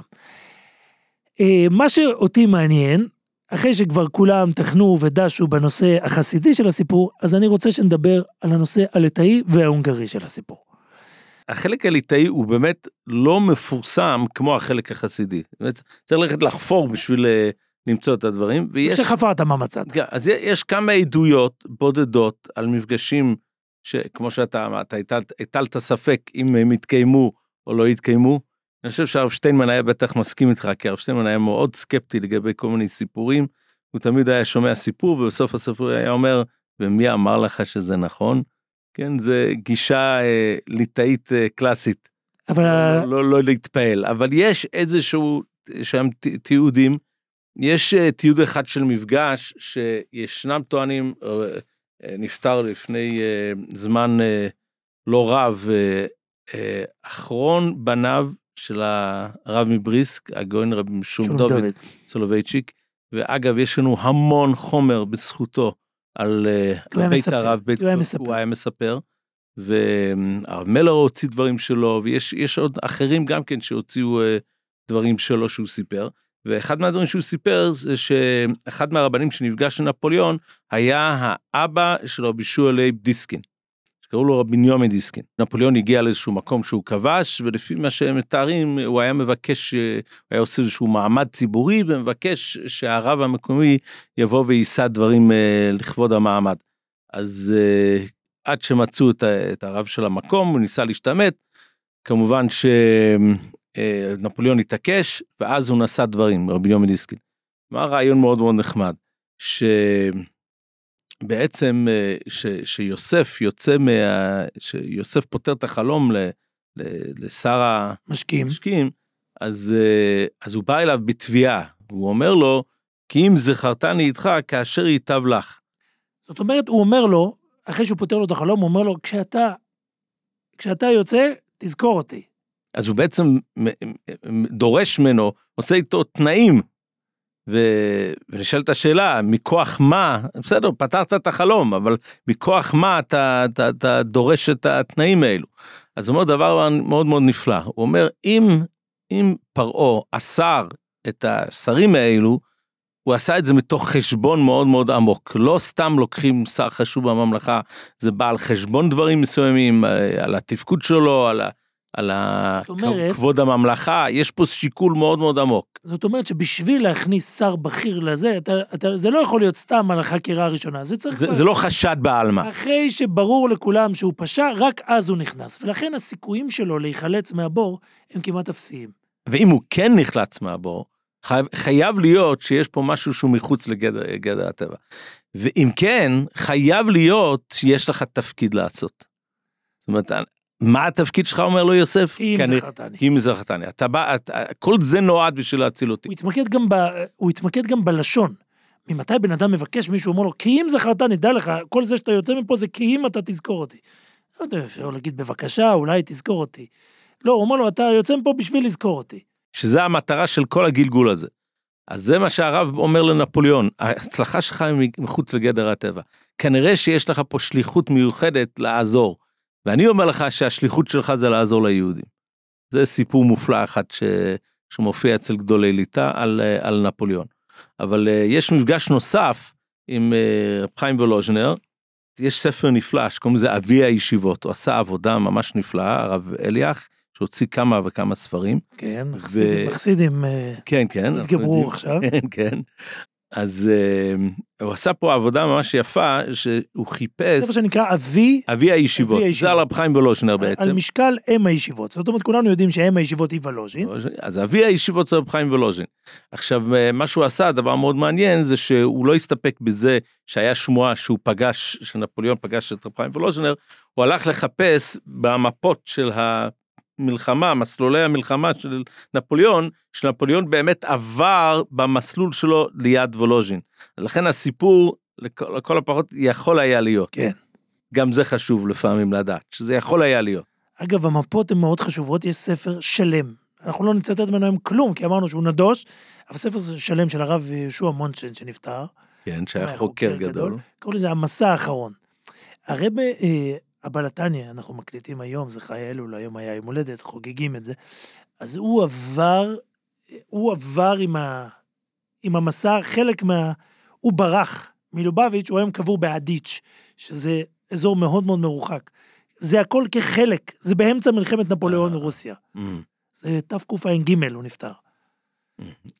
אה, מה שאותי מעניין, אחרי שכבר כולם תכנו ודשו בנושא החסידי של הסיפור, אז אני רוצה שנדבר על הנושא הליטאי וההונגרי של הסיפור. החלק הליטאי הוא באמת לא מפורסם כמו החלק החסידי. צריך ללכת לחפור בשביל אה, למצוא את הדברים, ויש... כשחפרת מה מצאת? כן, אז יש כמה עדויות בודדות על מפגשים שכמו שאתה אמרת, הטלת- ספק אם הם התקיימו או לא התקיימו. אני חושב שהרב שטיינמן היה בטח מסכים איתך, כי הרב שטיינמן היה מאוד סקפטי לגבי כל מיני סיפורים. הוא תמיד היה שומע סיפור, ובסוף הסיפור היה אומר, ומי אמר לך שזה נכון? כן, זה גישה אה, ליטאית אה, קלאסית. אבל לא, לא, לא להתפעל, אבל יש איזשהו שם תיעודים, יש אה, תיעוד אחד של מפגש שישנם טוענים, אה, אה, נפטר לפני אה, זמן אה, לא רב, אה, אה, אחרון בניו של הרב מבריסק, הגאון רבי משום שום דוד דוד. סולובייצ'יק, ואגב, יש לנו המון חומר בזכותו על אה, בית הרב, בית, הוא היה מספר. הוא היה מספר, והרב מלר הוציא דברים שלו, ויש יש עוד אחרים גם כן שהוציאו אה, דברים שלו שהוא סיפר. ואחד מהדברים שהוא סיפר זה שאחד מהרבנים שנפגש עם נפוליאון היה האבא של רבי יהושע לייב דיסקין. שקראו לו רבי בנימין דיסקין. נפוליאון הגיע לאיזשהו מקום שהוא כבש, ולפי מה שהם מתארים, הוא היה מבקש, אה, הוא היה עושה איזשהו מעמד ציבורי, ומבקש שהרב המקומי יבוא ויישא דברים אה, לכבוד המעמד. אז אה, עד שמצאו את, הרב של המקום, הוא ניסה להשתמט. כמובן שנפוליאון התעקש, ואז הוא נשא דברים, רבי יומי דיסקין. מה רעיון מאוד מאוד נחמד, שבעצם אה, ש, שיוסף יוצא מה... שיוסף פותר את החלום ל, ל, לשר משקיעים. המשקיעים, אז, אה, אז הוא בא אליו בתביעה, הוא אומר לו, כי אם זכרתני איתך כאשר ייטב לך. זאת אומרת, הוא אומר לו, אחרי שהוא פותר לו את החלום, הוא אומר לו, כשאתה, כשאתה יוצא, תזכור אותי. אז הוא בעצם דורש ממנו, עושה איתו תנאים. ו... ונשאלת השאלה, מכוח מה, בסדר, פתרת את החלום, אבל מכוח מה אתה, אתה, אתה דורש את התנאים האלו? אז הוא אומר דבר מאוד מאוד נפלא, הוא אומר, אם, אם פרעה אסר את השרים האלו, הוא עשה את זה מתוך חשבון מאוד מאוד עמוק. לא סתם לוקחים שר חשוב בממלכה, זה בא על חשבון דברים מסוימים, על התפקוד שלו, על ה... על אומרת- כבוד הממלכה, יש פה שיקול מאוד מאוד עמוק. זאת אומרת שבשביל להכניס שר בכיר לזה, אתה, אתה, זה לא יכול להיות סתם על החקירה הראשונה, זה צריך... זה, זה לא חשד בעלמא. אחרי שברור לכולם שהוא פשע, רק אז הוא נכנס. ולכן הסיכויים שלו להיחלץ מהבור הם כמעט אפסיים. ואם הוא כן נחלץ מהבור, חייב, חייב להיות שיש פה משהו שהוא מחוץ לגדר גדר הטבע. ואם כן, חייב להיות שיש לך תפקיד לעשות. זאת אומרת, מה התפקיד שלך, אומר לו יוסף? אם זכרתני. אם זכרתני. אתה בא, אתה, כל זה נועד בשביל להציל אותי. הוא התמקד גם, ב, הוא התמקד גם בלשון. ממתי בן אדם מבקש מישהו, אומר לו, כי אם זכרתני, דע לך, כל זה שאתה יוצא מפה זה כי אם אתה תזכור אותי. לא יודע, אפשר להגיד בבקשה, אולי תזכור אותי. לא, הוא אומר לו, אתה יוצא מפה בשביל לזכור אותי. שזה המטרה של כל הגלגול הזה. אז זה מה שהרב אומר לנפוליאון, ההצלחה שלך היא מחוץ לגדר הטבע. כנראה שיש לך פה שליחות מיוחדת לעזור. ואני אומר לך שהשליחות שלך זה לעזור ליהודים. זה סיפור מופלא אחד ש... שמופיע אצל גדולי ליטא על, אה, על נפוליאון. אבל אה, יש מפגש נוסף עם אה, רב חיים וולוז'נר, יש ספר נפלא שקוראים לזה אבי הישיבות, הוא עשה עבודה ממש נפלאה, הרב אליאך, שהוציא כמה וכמה ספרים. כן, חסידים, מחסידים אה, כן, כן. התגברו. עכשיו. כן, כן. אז אה, הוא עשה פה עבודה ממש יפה, שהוא חיפש, ספר שנקרא אבי, אבי הישיבות, אבי זה. על רב חיים וולוז'נר בעצם. על משקל אם הישיבות. זאת אומרת, כולנו יודעים שאם הישיבות היא ולוז'ין. אז אבי הישיבות זה רב חיים וולוז'ין. עכשיו, אה, מה שהוא עשה, דבר מאוד מעניין, זה שהוא לא הסתפק בזה שהיה שמועה שהוא פגש, שנפוליאון פגש את רב חיים וולוז'נר, הוא הלך לחפש במפות של המלחמה, מסלולי המלחמה של נפוליאון, שנפוליאון באמת עבר במסלול שלו ליד וולוז'ין. לכן הסיפור, לכל, לכל הפחות, יכול היה להיות. כן. גם זה חשוב לפעמים לדעת, שזה יכול היה להיות. אגב, המפות הן מאוד חשובות, יש ספר שלם. אנחנו לא נצטט ממנו היום כלום, כי אמרנו שהוא נדוש, אבל ספר שלם של הרב יהושע מונשטיין שנפטר, כן, שהיה היה חוקר גדול. קוראים לזה המסע האחרון. הרב אה, הבלתניה, אנחנו מקליטים היום, זה חיי אלול, היום היה יום הולדת, חוגגים את זה. אז הוא עבר, הוא עבר עם, ה, עם המסע, חלק מה... הוא ברח מלובביץ', הוא היום קבור באדיץ', שזה אזור מאוד מאוד מרוחק. זה הכל כחלק, זה באמצע מלחמת נפוליאון אה. ורוסיה. Mm. זה תקע"ג, הוא נפטר.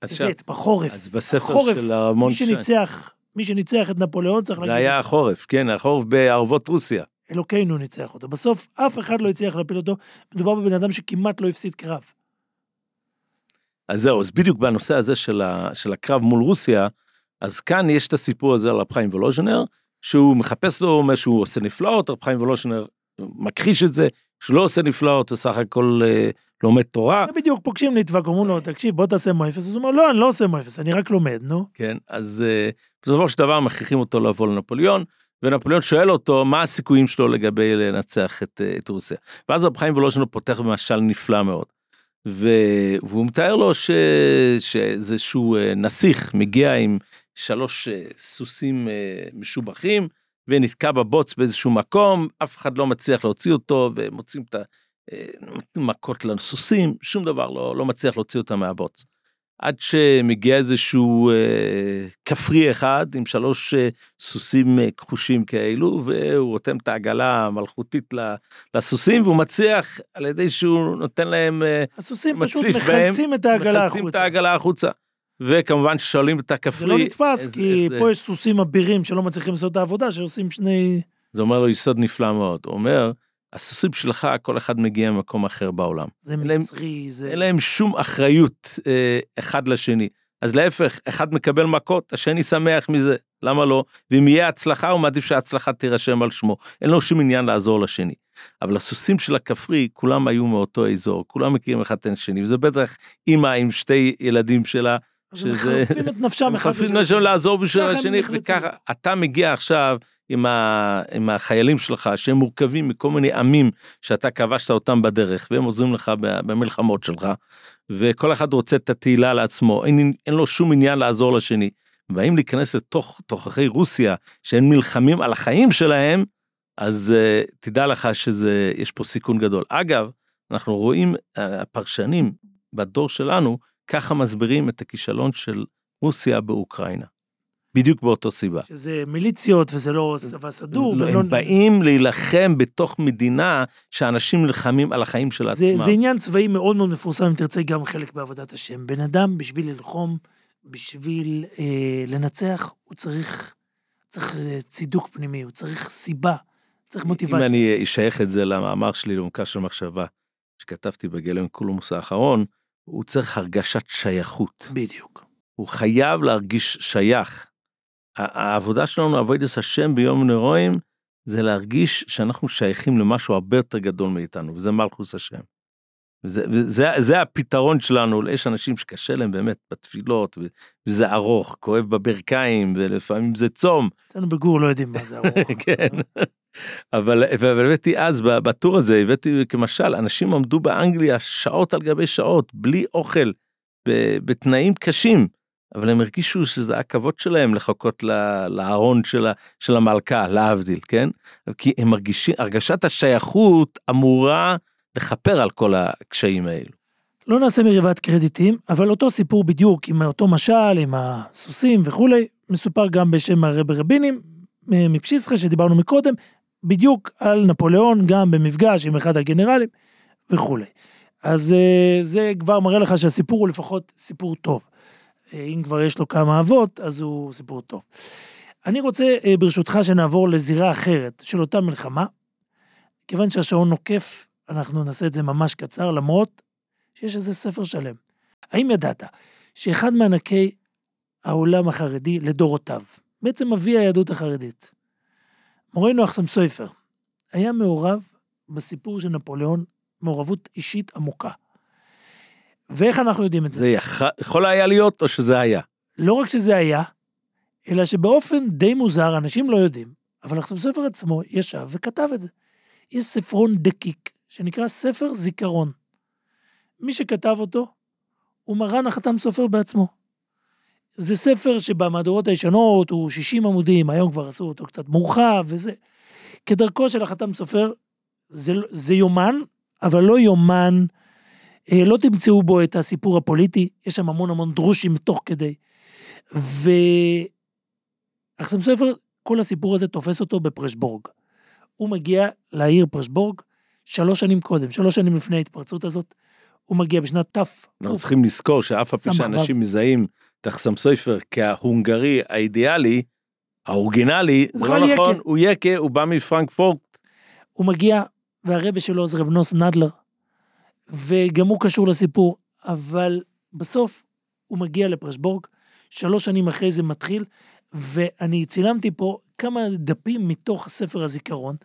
אז עכשיו, טבת, בחורף. אז בספר החורף, של הרמון מי שניצח, מי שניצח את נפוליאון צריך זה להגיד, היה החורף, כן, החורף בערבות רוסיה. אלוקינו ניצח אותו. בסוף אף אחד לא הצליח להפיל אותו, מדובר בבן אדם שכמעט לא הפסיד קרב. אז זהו, אז בדיוק בנושא הזה של, ה, של הקרב מול רוסיה, אז כאן יש את הסיפור הזה על רב חיים וולוז'נר, שהוא מחפש לו, אומר שהוא עושה נפלאות, רב חיים וולוז'נר מכחיש את זה, שהוא לא עושה נפלאות, הוא סך הכל אה, לומד תורה. זה בדיוק פוגשים ליטבק, אומרים לו, תקשיב, בוא תעשה מו אפס. אז הוא אומר, לא, אני לא עושה מו אפס, אני רק לומד, נו. כן, אז אה, בסופו של דבר מכריחים אותו לבוא לנפוליאון, ונפוליאון שואל אותו מה הסיכויים שלו לגבי לנצח את, אה, את רוסיה. ואז רב חיים וולוז'נר פותח במשל נפלא מאוד. ו... והוא מתאר לו ש... שאיזשהו אה, נסיך מגיע עם שלוש אה, סוסים משובחים, ונתקע בבוץ באיזשהו מקום, אף אחד לא מצליח להוציא אותו, ומוצאים את המכות לסוסים, שום דבר לא, לא מצליח להוציא אותם מהבוץ. עד שמגיע איזשהו אה, כפרי אחד עם שלוש אה, סוסים אה, כחושים כאלו, והוא רותם את העגלה המלכותית לסוסים, והוא מצליח על ידי שהוא נותן להם, אה, הסוסים פשוט מצליף בהם, מחלצים את העגלה מחלצים את החוצה. העגלה החוצה. וכמובן ששואלים את זה הכפרי, לא נתפס, איזה- כי איזה- פה יש סוסים אבירים שלא מצליחים לעשות את העבודה, שעושים שני... זה אומר לו יסוד נפלא מאוד. הוא אומר, הסוסים שלך, כל אחד מגיע ממקום אחר בעולם. זה אין להם- מצרי, זה... אין להם שום אחריות אה, אחד לשני. אז להפך, אחד מקבל מכות, השני שמח מזה, למה לא? ואם יהיה הצלחה, הוא מעדיף שההצלחה תירשם על שמו. אין לו שום עניין לעזור לשני. אבל הסוסים של הכפרי, כולם היו מאותו אזור, כולם מכירים אחד את השני, וזה בטח אימא עם שתי ילדים שלה, אז הם שזה- מחרפים את נפשם אחד חייבים בשני. לשם לעזור בשביל השני. וככה אתה מגיע עכשיו עם, ה, עם החיילים שלך, שהם מורכבים מכל מיני עמים שאתה כבשת אותם בדרך, והם עוזרים לך במלחמות שלך, וכל אחד רוצה את התהילה לעצמו, אין, אין לו שום עניין לעזור לשני. באים להיכנס לתוך תוככי רוסיה, שהם נלחמים על החיים שלהם, אז uh, תדע לך שיש פה סיכון גדול. אגב, אנחנו רואים, uh, הפרשנים בדור שלנו, ככה מסבירים את הכישלון של רוסיה באוקראינה. בדיוק באותו סיבה. שזה מיליציות וזה לא צבא סדור. לא, ולא- הם באים להילחם בתוך מדינה שאנשים נלחמים על החיים של זה, עצמם. זה עניין צבאי מאוד מאוד מפורסם, אם תרצה, גם חלק בעבודת השם. בן אדם, בשביל ללחום, בשביל אה, לנצח, הוא צריך, צריך אה, צידוק פנימי, הוא צריך סיבה, צריך מוטיבציה. אם אני אשייך את זה למאמר שלי לעומקה של מחשבה, שכתבתי בגלם קולומוס האחרון, הוא צריך הרגשת שייכות. בדיוק. הוא חייב להרגיש שייך. העבודה שלנו, עבודת השם ביום נרואים, זה להרגיש שאנחנו שייכים למשהו הרבה יותר גדול מאיתנו, וזה מלכוס השם. וזה, וזה זה הפתרון שלנו, יש אנשים שקשה להם באמת בתפילות, וזה ארוך, כואב בברכיים, ולפעמים זה צום, אצלנו בגור לא יודעים מה זה ארוך. כן. אבל אבל הבאתי אז בטור הזה הבאתי כמשל אנשים עמדו באנגליה שעות על גבי שעות בלי אוכל בתנאים קשים אבל הם הרגישו שזה הכבוד שלהם לחכות לארון של, של המלכה להבדיל כן כי הם מרגישים הרגשת השייכות אמורה לכפר על כל הקשיים האלו. לא נעשה מריבת קרדיטים, אבל אותו סיפור בדיוק, עם אותו משל, עם הסוסים וכולי, מסופר גם בשם הרבי רבינים, מפשיסחה שדיברנו מקודם, בדיוק על נפוליאון, גם במפגש עם אחד הגנרלים וכולי. אז אה, זה כבר מראה לך שהסיפור הוא לפחות סיפור טוב. אה, אם כבר יש לו כמה אבות, אז הוא סיפור טוב. אני רוצה, אה, ברשותך, שנעבור לזירה אחרת של אותה מלחמה. כיוון שהשעון נוקף, אנחנו נעשה את זה ממש קצר, למרות שיש איזה ספר שלם. האם ידעת שאחד מענקי העולם החרדי לדורותיו, בעצם אבי היהדות החרדית, מורנו אחסם סופר, היה מעורב בסיפור של נפוליאון, מעורבות אישית עמוקה. ואיך אנחנו יודעים את זה? זה יכול, יכול היה להיות או שזה היה. לא רק שזה היה, אלא שבאופן די מוזר, אנשים לא יודעים, אבל אחסם סופר עצמו ישב וכתב את זה. יש ספרון דקיק, שנקרא ספר זיכרון. מי שכתב אותו הוא מרן החתם סופר בעצמו. זה ספר שבמהדורות הישנות הוא 60 עמודים, היום כבר עשו אותו קצת מורחב וזה. כדרכו של החתם סופר, זה, זה יומן, אבל לא יומן, אה, לא תמצאו בו את הסיפור הפוליטי, יש שם המון המון דרושים תוך כדי. ואחסם סופר, כל הסיפור הזה תופס אותו בפרשבורג. הוא מגיע לעיר פרשבורג שלוש שנים קודם, שלוש שנים לפני ההתפרצות הזאת. הוא מגיע בשנת ת'. אנחנו צריכים לזכור שאף על פי סמ"ך שאנשים מזהים את אחסם סופר כהונגרי האידיאלי, האורגינלי, זה לא יקה. נכון, הוא יקה, הוא בא מפרנקפורט. הוא מגיע, והרבה שלו זה רב נוס נדלר, וגם הוא קשור לסיפור, אבל בסוף הוא מגיע לפרשבורג, שלוש שנים אחרי זה מתחיל, ואני צילמתי פה כמה דפים מתוך ספר הזיכרון,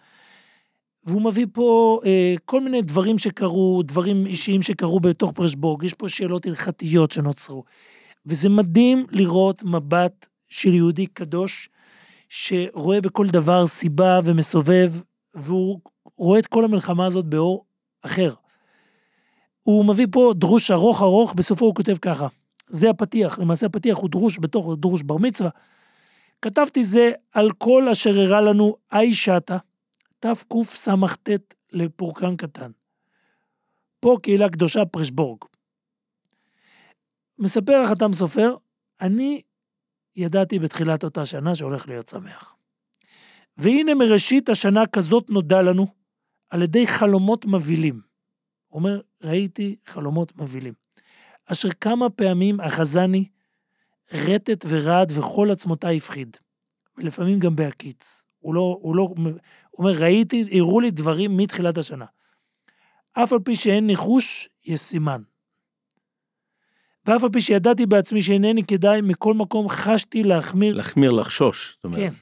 והוא מביא פה אה, כל מיני דברים שקרו, דברים אישיים שקרו בתוך פרשבורג, יש פה שאלות הלכתיות שנוצרו, וזה מדהים לראות מבט של יהודי קדוש, שרואה בכל דבר סיבה ומסובב, והוא רואה את כל המלחמה הזאת באור אחר. הוא מביא פה דרוש ארוך ארוך, בסופו הוא כותב ככה. זה הפתיח, למעשה הפתיח הוא דרוש בתוך דרוש בר מצווה. כתבתי זה על כל אשר הראה לנו אי שתה, תקס"ט לפורקן קטן. פה קהילה קדושה פרשבורג. מספר החתם סופר, אני ידעתי בתחילת אותה שנה שהולך להיות שמח. והנה מראשית השנה כזאת נודע לנו על ידי חלומות מבהילים. הוא אומר, ראיתי חלומות מבהילים. אשר כמה פעמים אחזני רטט ורעד וכל עצמותיי הפחיד. ולפעמים גם בהקיץ. הוא לא, הוא לא, הוא אומר, ראיתי, הראו לי דברים מתחילת השנה. אף על פי שאין ניחוש, יש סימן. ואף על פי שידעתי בעצמי שאינני כדאי, מכל מקום חשתי להחמיר להחמיר, לחשוש. זאת אומרת. כן.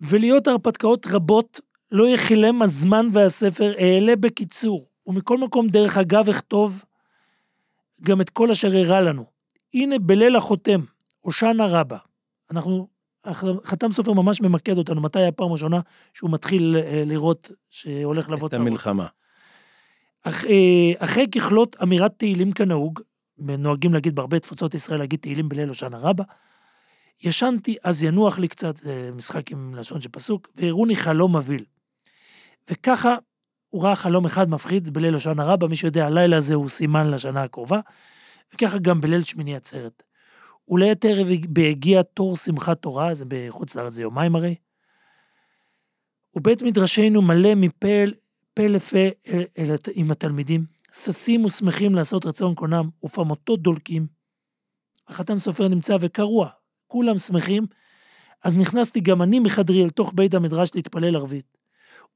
ולהיות הרפתקאות רבות, לא יכילם הזמן והספר, אעלה בקיצור, ומכל מקום דרך אגב אכתוב גם את כל אשר הראה לנו. הנה בליל החותם, הושענא רבה. אנחנו, חתם סופר ממש ממקד אותנו, מתי הפעם הראשונה שהוא מתחיל אה, לראות שהולך לבוא את צרות. המלחמה. אח, אה, אחרי ככלות אמירת תהילים כנהוג, נוהגים להגיד בהרבה תפוצות ישראל להגיד תהילים בליל הושענא רבה, ישנתי, אז ינוח לי קצת, זה משחק עם לשון של פסוק, והראוני חלום מבהיל. וככה הוא ראה חלום אחד מפחיד בליל הושענא רבה, מי שיודע, הלילה הזה הוא סימן לשנה הקרובה, וככה גם בליל שמיני עצרת. ולעת ערב בהגיע תור שמחת תורה, זה בחוץ לארץ, זה יומיים הרי. ובית מדרשנו מלא מפה פה לפה אל, אל, עם התלמידים, ששים ושמחים לעשות רצון קונם, ופעמותות דולקים. החתם סופר נמצא וקרוע, כולם שמחים. אז נכנסתי גם אני מחדרי אל תוך בית המדרש להתפלל ערבית.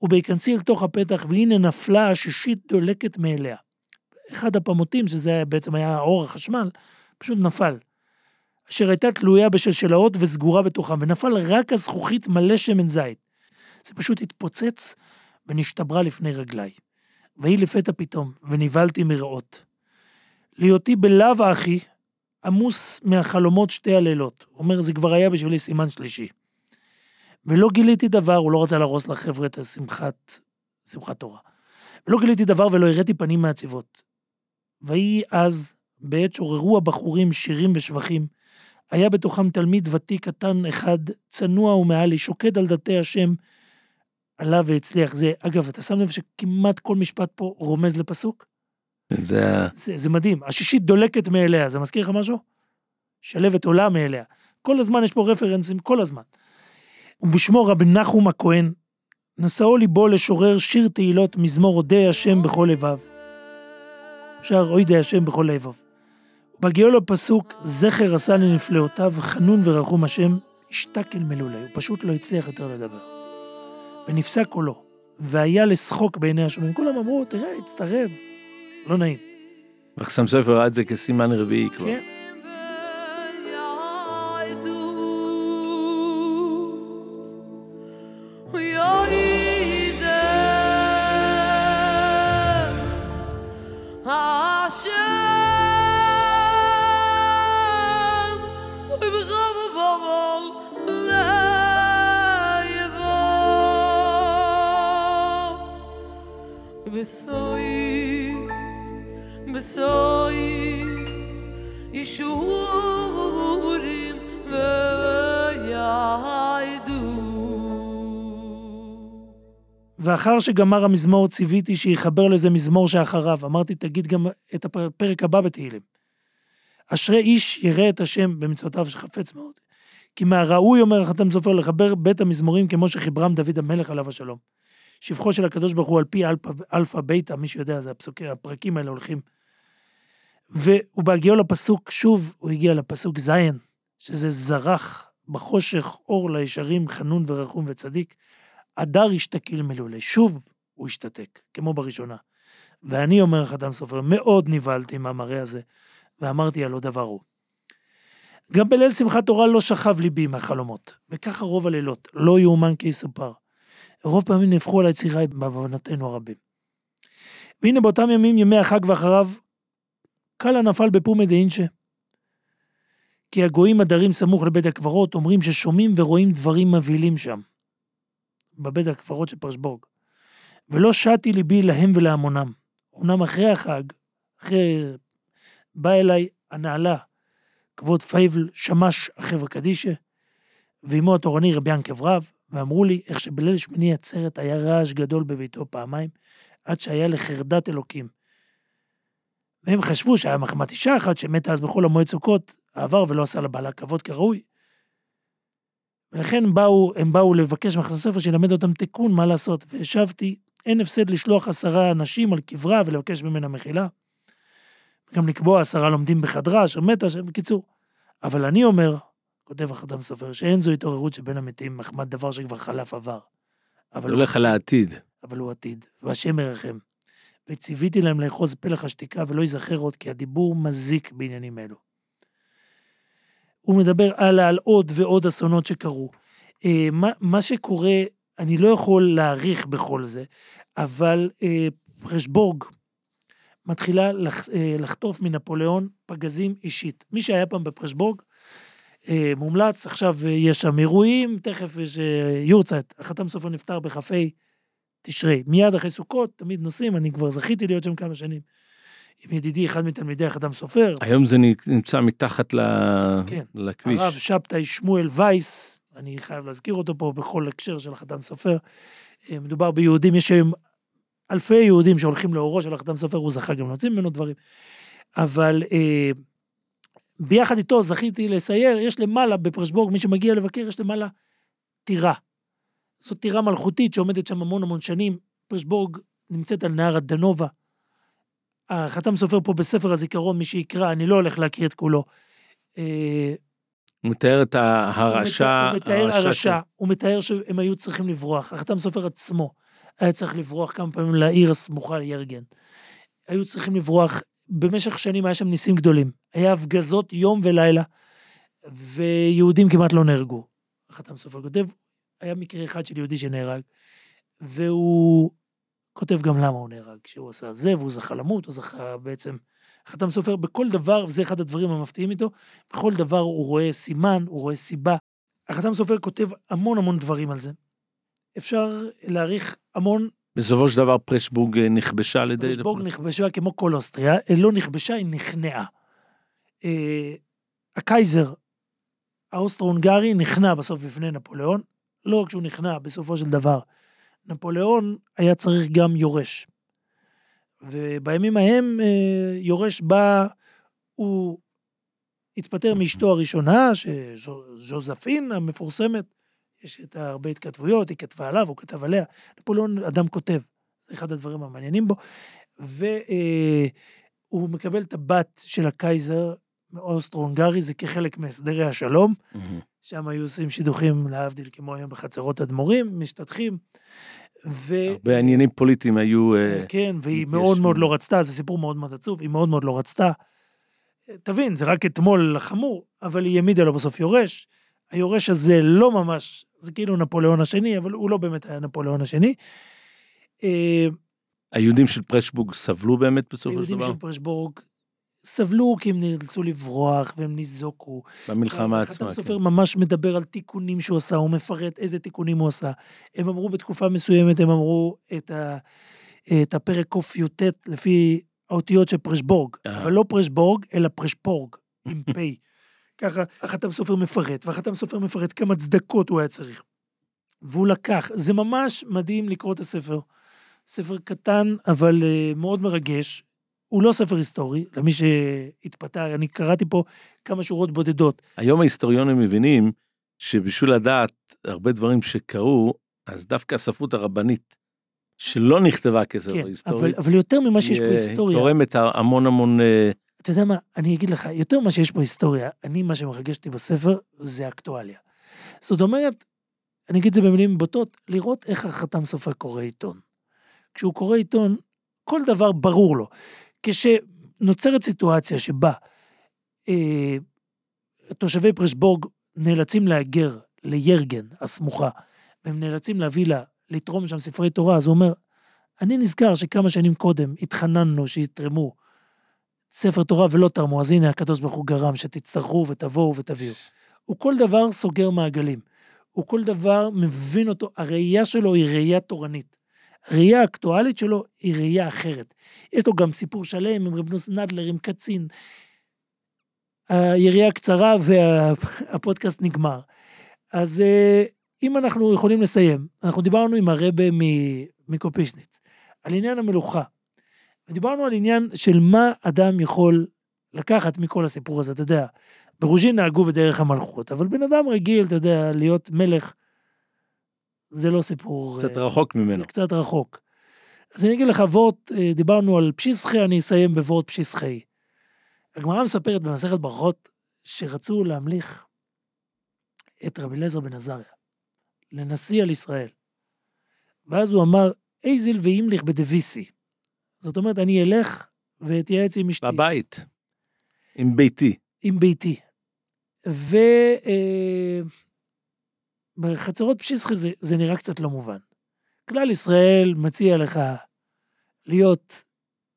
ובהיכנסי אל תוך הפתח, והנה נפלה השישית דולקת מאליה. אחד הפמוטים, שזה בעצם היה אור החשמל, פשוט נפל. אשר הייתה תלויה בשלשלאות וסגורה בתוכם, ונפל רק הזכוכית מלא שמן זית. זה פשוט התפוצץ ונשתברה לפני רגליי. ויהי לפתע פתאום, ונבהלתי מרעות. להיותי בלאו אחי, עמוס מהחלומות שתי הלילות. הוא אומר, זה כבר היה בשבילי סימן שלישי. ולא גיליתי דבר, הוא לא רצה להרוס לחבר'ה את השמחת, שמחת תורה. ולא גיליתי דבר ולא הראיתי פנים מעציבות. ויהי אז, בעת שעוררו הבחורים שירים ושבחים, היה בתוכם תלמיד ותיק קטן אחד, צנוע ומעלי, שוקד על דתי השם, עלה והצליח. זה, אגב, אתה שם לב שכמעט כל משפט פה רומז לפסוק? זה. זה, זה מדהים. השישית דולקת מאליה, זה מזכיר לך משהו? שלבת עולה מאליה. כל הזמן יש פה רפרנסים, כל הזמן. ובשמו רבי נחום הכהן, נשאו ליבו לשורר שיר תהילות מזמור אודה השם בכל לבב. שר אוידי השם בכל לבב. בהגיעו לפסוק, זכר עשה לנפלאותיו, חנון ורחום השם, השתק אל מלולי, הוא פשוט לא הצליח יותר לדבר. ונפסק קולו, והיה לשחוק בעיני השומעים. כולם אמרו, תראה, הצטרב. לא נעים. וחסם ספר ראה את זה כסימן רביעי כבר. כן. ואחר שגמר המזמור ציוויתי שיחבר לזה מזמור שאחריו. אמרתי, תגיד גם את הפרק הבא בתהילים. אשרי איש ירא את השם במצוותיו שחפץ מאוד. כי מהראוי, אומר החתם סופר, לחבר בית המזמורים כמו שחיברם דוד המלך עליו השלום. שבחו של הקדוש ברוך הוא על פי אלפא, אלפא ביתא, מי שיודע, זה הפסוקים, הפרקים האלה הולכים. ובהגיעו לפסוק, שוב, הוא הגיע לפסוק ז', שזה זרח בחושך אור לישרים, חנון ורחום וצדיק. הדר השתקיל מלולי. שוב הוא השתתק, כמו בראשונה. ואני, אומר חתם סופר, מאוד נבהלתי מהמראה הזה, ואמרתי הלא דבר הוא. גם בליל שמחת תורה לא שכב ליבי מהחלומות, וככה רוב הלילות, לא יאומן כי יסופר. רוב פעמים נהפכו על היצירה בעוונותינו הרבים. והנה באותם ימים, ימי החג ואחריו, קאלה נפל בפומי דאינשה. כי הגויים הדרים סמוך לבית הקברות אומרים ששומעים ורואים דברים מבהילים שם, בבית הקברות של פרשבורג. ולא שתי ליבי להם ולהמונם. אמנם אחרי החג, אחרי... בא אליי הנעלה, כבוד פייבל שמש החברה קדישה, ואימו התורני רבי ינקב רב, ואמרו לי איך שבליל שמיני עצרת היה רעש גדול בביתו פעמיים, עד שהיה לחרדת אלוקים. והם חשבו שהיה מחמת אישה אחת שמתה אז בכל המועד סוכות, עבר ולא עשה לבעלה כבוד כראוי. ולכן באו, הם באו לבקש מחסר ספר שילמד אותם תיקון מה לעשות, והשבתי, אין הפסד לשלוח עשרה אנשים על קברה ולבקש ממנה מחילה. גם לקבוע עשרה לומדים בחדרה אשר מתה, בקיצור. אבל אני אומר, כותב החתם סופר, שאין זו התעוררות שבין המתים מחמת דבר שכבר חלף עבר. אבל, הולך על העתיד. אבל הוא עתיד, והשם ירחם. וציוויתי להם לאחוז פלח השתיקה ולא ייזכר עוד, כי הדיבור מזיק בעניינים אלו. הוא מדבר הלאה על עוד ועוד אסונות שקרו. אה, מה, מה שקורה, אני לא יכול להעריך בכל זה, אבל אה, פרשבורג מתחילה לח, אה, לחטוף מנפוליאון פגזים אישית. מי שהיה פעם בפרשבורג, אה, מומלץ, עכשיו יש שם אירועים, תכף יש אה, יורצייט, החתם סופר נפטר בכ"ה תשרי. מיד אחרי סוכות, תמיד נוסעים, אני כבר זכיתי להיות שם כמה שנים. עם ידידי, אחד מתלמידי החתם סופר. היום זה נמצא מתחת ל... כן. לכביש. הרב שבתאי שמואל וייס, אני חייב להזכיר אותו פה בכל הקשר של החתם סופר. אה, מדובר ביהודים, יש היום אלפי יהודים שהולכים לאורו של החתם סופר, הוא זכה גם להוציא ממנו דברים. אבל אה, ביחד איתו זכיתי לסייר, יש למעלה בפרשבורג, מי שמגיע לבקר, יש למעלה טירה. זו טירה מלכותית שעומדת שם המון המון שנים. פרשבורג נמצאת על נהר הדנובה. החתם סופר פה בספר הזיכרון, מי שיקרא, אני לא הולך להקריא את כולו. אה, הוא מתאר את ההרעשה. הוא מתאר הרעשה, הוא מתאר שהם היו צריכים לברוח. החתם סופר עצמו היה צריך לברוח כמה פעמים לעיר הסמוכה לירגן. היו צריכים לברוח, במשך שנים היה שם ניסים גדולים. היה הפגזות יום ולילה, ויהודים כמעט לא נהרגו. החתם סופר כותב, היה מקרה אחד של יהודי שנהרג, והוא כותב גם למה הוא נהרג, שהוא עשה זה, והוא זכה למות, הוא זכה בעצם... חתם סופר בכל דבר, וזה אחד הדברים המפתיעים איתו, בכל דבר הוא רואה סימן, הוא רואה סיבה. החתם סופר כותב המון המון דברים על זה. אפשר להעריך המון, בסופו של דבר פרשבורג אה, נכבשה על ידי... פרשבורג נכבשה כמו כל אוסטריה, אה, לא נכבשה, היא נכנעה. אה, הקייזר האוסטרו-הונגרי נכנע בסוף בפני נפוליאון, לא רק שהוא נכנע, בסופו של דבר, נפוליאון היה צריך גם יורש. ובימים ההם אה, יורש בא, הוא התפטר מאשתו הראשונה, שז'וזפין המפורסמת, יש את הרבה התכתבויות, היא כתבה עליו, הוא כתב עליה. נפוליאון אדם כותב, זה אחד הדברים המעניינים בו. והוא מקבל את הבת של הקייזר מאוסטרו-הונגרי, זה כחלק מהסדרי השלום. מהמם. שם היו עושים שידוכים, להבדיל, כמו היום בחצרות אדמו"רים, משתטחים. ו... הרבה עניינים פוליטיים היו... אה, כן, והיא מתיישבים. מאוד מאוד לא רצתה, זה סיפור מאוד מאוד עצוב, היא מאוד מאוד לא רצתה. תבין, זה רק אתמול לחמו, אבל היא העמידה לו בסוף יורש. היורש הזה לא ממש, זה כאילו נפוליאון השני, אבל הוא לא באמת היה נפוליאון השני. אה, היהודים של פרשבורג סבלו באמת בסופו של היהודים דבר? של פרשבורג סבלו כי הם נאלצו לברוח והם ניזוקו. במלחמה עצמה, כן. סופר ממש מדבר על תיקונים שהוא עשה, הוא מפרט איזה תיקונים הוא עשה. הם אמרו בתקופה מסוימת, הם אמרו את, ה, את הפרק קי"ט לפי האותיות של פרשבורג. אבל לא פרשבורג, אלא פרשפורג, עם פ'. ככה החתם סופר מפרט, והחתם סופר מפרט כמה צדקות הוא היה צריך. והוא לקח, זה ממש מדהים לקרוא את הספר. ספר קטן, אבל uh, מאוד מרגש. הוא לא ספר היסטורי, למי שהתפתח, אני קראתי פה כמה שורות בודדות. היום ההיסטוריונים מבינים שבשביל לדעת הרבה דברים שקרו, אז דווקא הספרות הרבנית, שלא נכתבה כספר כן, היסטורי, אבל, אבל יותר ממה שיש פה היא, אה, היסטוריה, תורמת המון המון... אה, אתה יודע מה, אני אגיד לך, יותר ממה שיש פה היסטוריה, אני, מה שמרגש אותי בספר, זה אקטואליה. זאת אומרת, אני אגיד את זה במילים בוטות, לראות איך החתם סופר קורא עיתון. כשהוא קורא עיתון, כל דבר ברור לו. כשנוצרת סיטואציה שבה אה, תושבי פרשבורג נאלצים להגר לירגן הסמוכה, והם נאלצים להביא לה, לתרום שם ספרי תורה, אז הוא אומר, אני נזכר שכמה שנים קודם התחננו שיתרמו ספר תורה ולא תרמו, אז הנה הקדוש ברוך הוא גרם שתצטרכו ותבואו ותביאו. הוא כל דבר סוגר מעגלים. הוא כל דבר מבין אותו, הראייה שלו היא ראייה תורנית. הראייה האקטואלית שלו היא ראייה אחרת. יש לו גם סיפור שלם עם רבנוס נדלר, עם קצין. היריעה קצרה והפודקאסט נגמר. אז אה, אם אנחנו יכולים לסיים, אנחנו דיברנו עם הרבה מקופישניץ על עניין המלוכה. ודיברנו על עניין של מה אדם יכול לקחת מכל הסיפור הזה, אתה יודע. ברוז'ין נהגו בדרך המלכות, אבל בן אדם רגיל, אתה יודע, להיות מלך, זה לא סיפור... קצת אה, רחוק ממנו. קצת רחוק. אז אני אגיד לך, וורט, אה, דיברנו על פשיסחי, אני אסיים בוורט פשיסחי. הגמרא מספרת במסכת ברכות שרצו להמליך את רבי אליעזר בן עזריה לנשיא על ישראל. ואז הוא אמר, אייזיל ואימליך בדוויסי. זאת אומרת, אני אלך ואתייעץ עם אשתי. בבית. עם ביתי. עם ביתי. ו... אה, בחצרות פשיסחי זה, זה נראה קצת לא מובן. כלל ישראל מציע לך להיות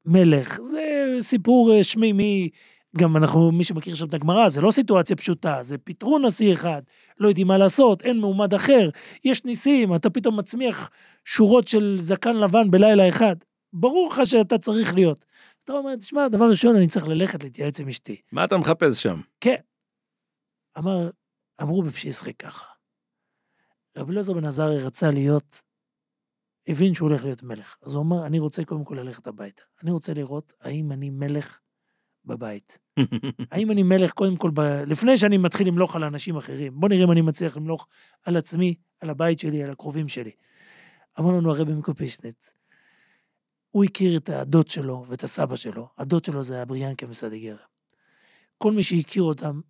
מלך, זה סיפור אה, שמימי, גם אנחנו, מי שמכיר שם את הגמרא, זה לא סיטואציה פשוטה, זה פיטרו נשיא אחד, לא יודעים מה לעשות, אין מועמד אחר, יש ניסים, אתה פתאום מצמיח שורות של זקן לבן בלילה אחד. ברור לך שאתה צריך להיות. אתה אומר, תשמע, דבר ראשון, אני צריך ללכת להתייעץ עם אשתי. מה אתה מחפש שם? כן. אמר, אמרו בפשיסחי ככה. רבי אלעזר בן עזרי רצה להיות, הבין שהוא הולך להיות מלך. אז הוא אמר, אני רוצה קודם כל ללכת הביתה. אני רוצה לראות האם אני מלך בבית? האם אני מלך קודם כל, ב... לפני שאני מתחיל למלוך על אנשים אחרים? בוא נראה אם אני מצליח למלוך על עצמי, על הבית שלי, על הקרובים שלי. אמר לנו הרבי מקופישניץ, הוא הכיר את הדוד שלו ואת הסבא שלו. הדוד שלו זה הבריאנקה מסדיגרה. כל מי שהכיר אותם,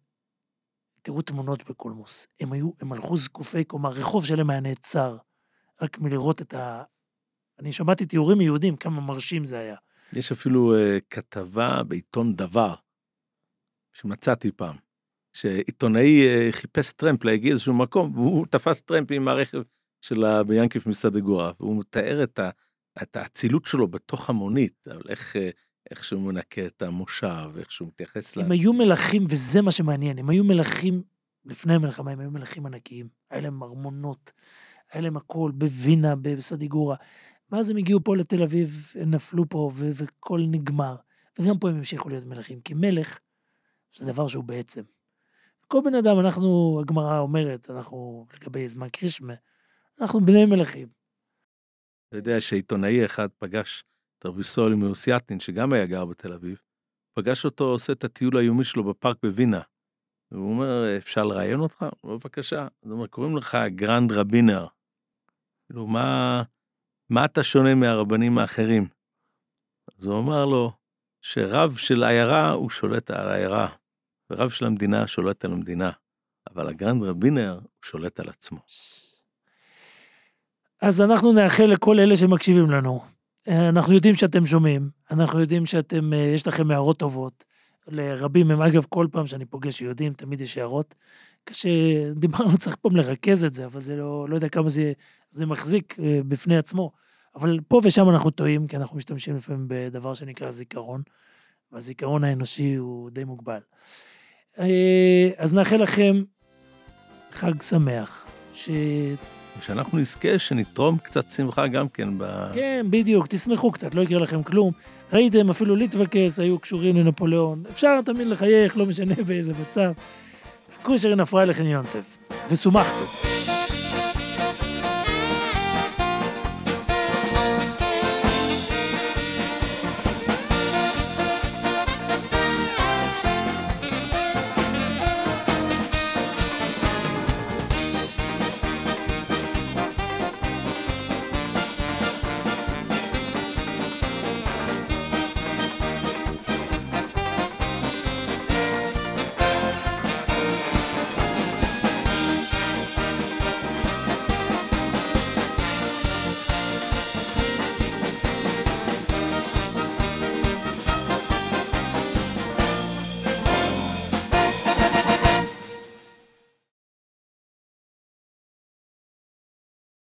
תראו תמונות בקולמוס. הם היו, הם הלכו זקופי קומה, רחוב שלם היה נעצר, רק מלראות את ה... אני שמעתי תיאורים מיהודים, כמה מרשים זה היה. יש אפילו uh, כתבה בעיתון דבר, שמצאתי פעם, שעיתונאי uh, חיפש טרמפ להגיע איזשהו מקום, והוא תפס טרמפ עם הרכב של הביאנקיף מסדגורה, והוא מתאר את, ה, את האצילות שלו בתוך המונית, אבל איך, uh, איך שהוא מנקה את המושב, איך שהוא מתייחס ל... הם היו מלכים, וזה מה שמעניין, הם היו מלכים, לפני המלחמה הם היו מלכים ענקיים. היה להם ארמונות, היה להם הכל, בווינה, בסדיגורה. ואז הם הגיעו פה לתל אביב, נפלו פה, ו- והכל נגמר. וגם פה הם המשיכו להיות מלכים, כי מלך זה דבר שהוא בעצם. כל בן אדם, אנחנו, הגמרא אומרת, אנחנו, לגבי זמן קריאת שמע, אנחנו בני מלכים. אתה יודע שעיתונאי אחד פגש את רבי סרולי מהוסיאטין, שגם היה גר בתל אביב, פגש אותו עושה את הטיול היומי שלו בפארק בווינה. והוא אומר, אפשר לראיין אותך? בבקשה. הוא אומר, קוראים לך Grand Rabbiner. כאילו, מה, מה אתה שונה מהרבנים האחרים? אז הוא אמר לו, שרב של עיירה הוא שולט על העיירה, ורב של המדינה שולט על המדינה, אבל הגרנד רבינר הוא שולט על עצמו. אז אנחנו נאחל לכל אלה שמקשיבים לנו. אה, אנחנו יודעים שאתם שומעים, אנחנו יודעים שאתם, אה, יש לכם הערות טובות. לרבים הם, אגב, כל פעם שאני פוגש יהודים, תמיד יש הערות. קשה, דיברנו, צריך פעם לרכז את זה, אבל זה לא, לא יודע כמה זה, זה מחזיק אה, בפני עצמו. אבל פה ושם אנחנו טועים, כי אנחנו משתמשים לפעמים בדבר שנקרא זיכרון, והזיכרון האנושי הוא די מוגבל. אז נאחל לכם חג שמח, ש... ושאנחנו נזכה שנתרום קצת שמחה גם כן ב... כן, בדיוק, תשמחו קצת, לא יקרה לכם כלום. ראיתם, אפילו ליטווקס היו קשורים לנפוליאון. אפשר תמיד לחייך, לא משנה באיזה מצב. כושרין הפרעה לכן יונטב. וסומכתו.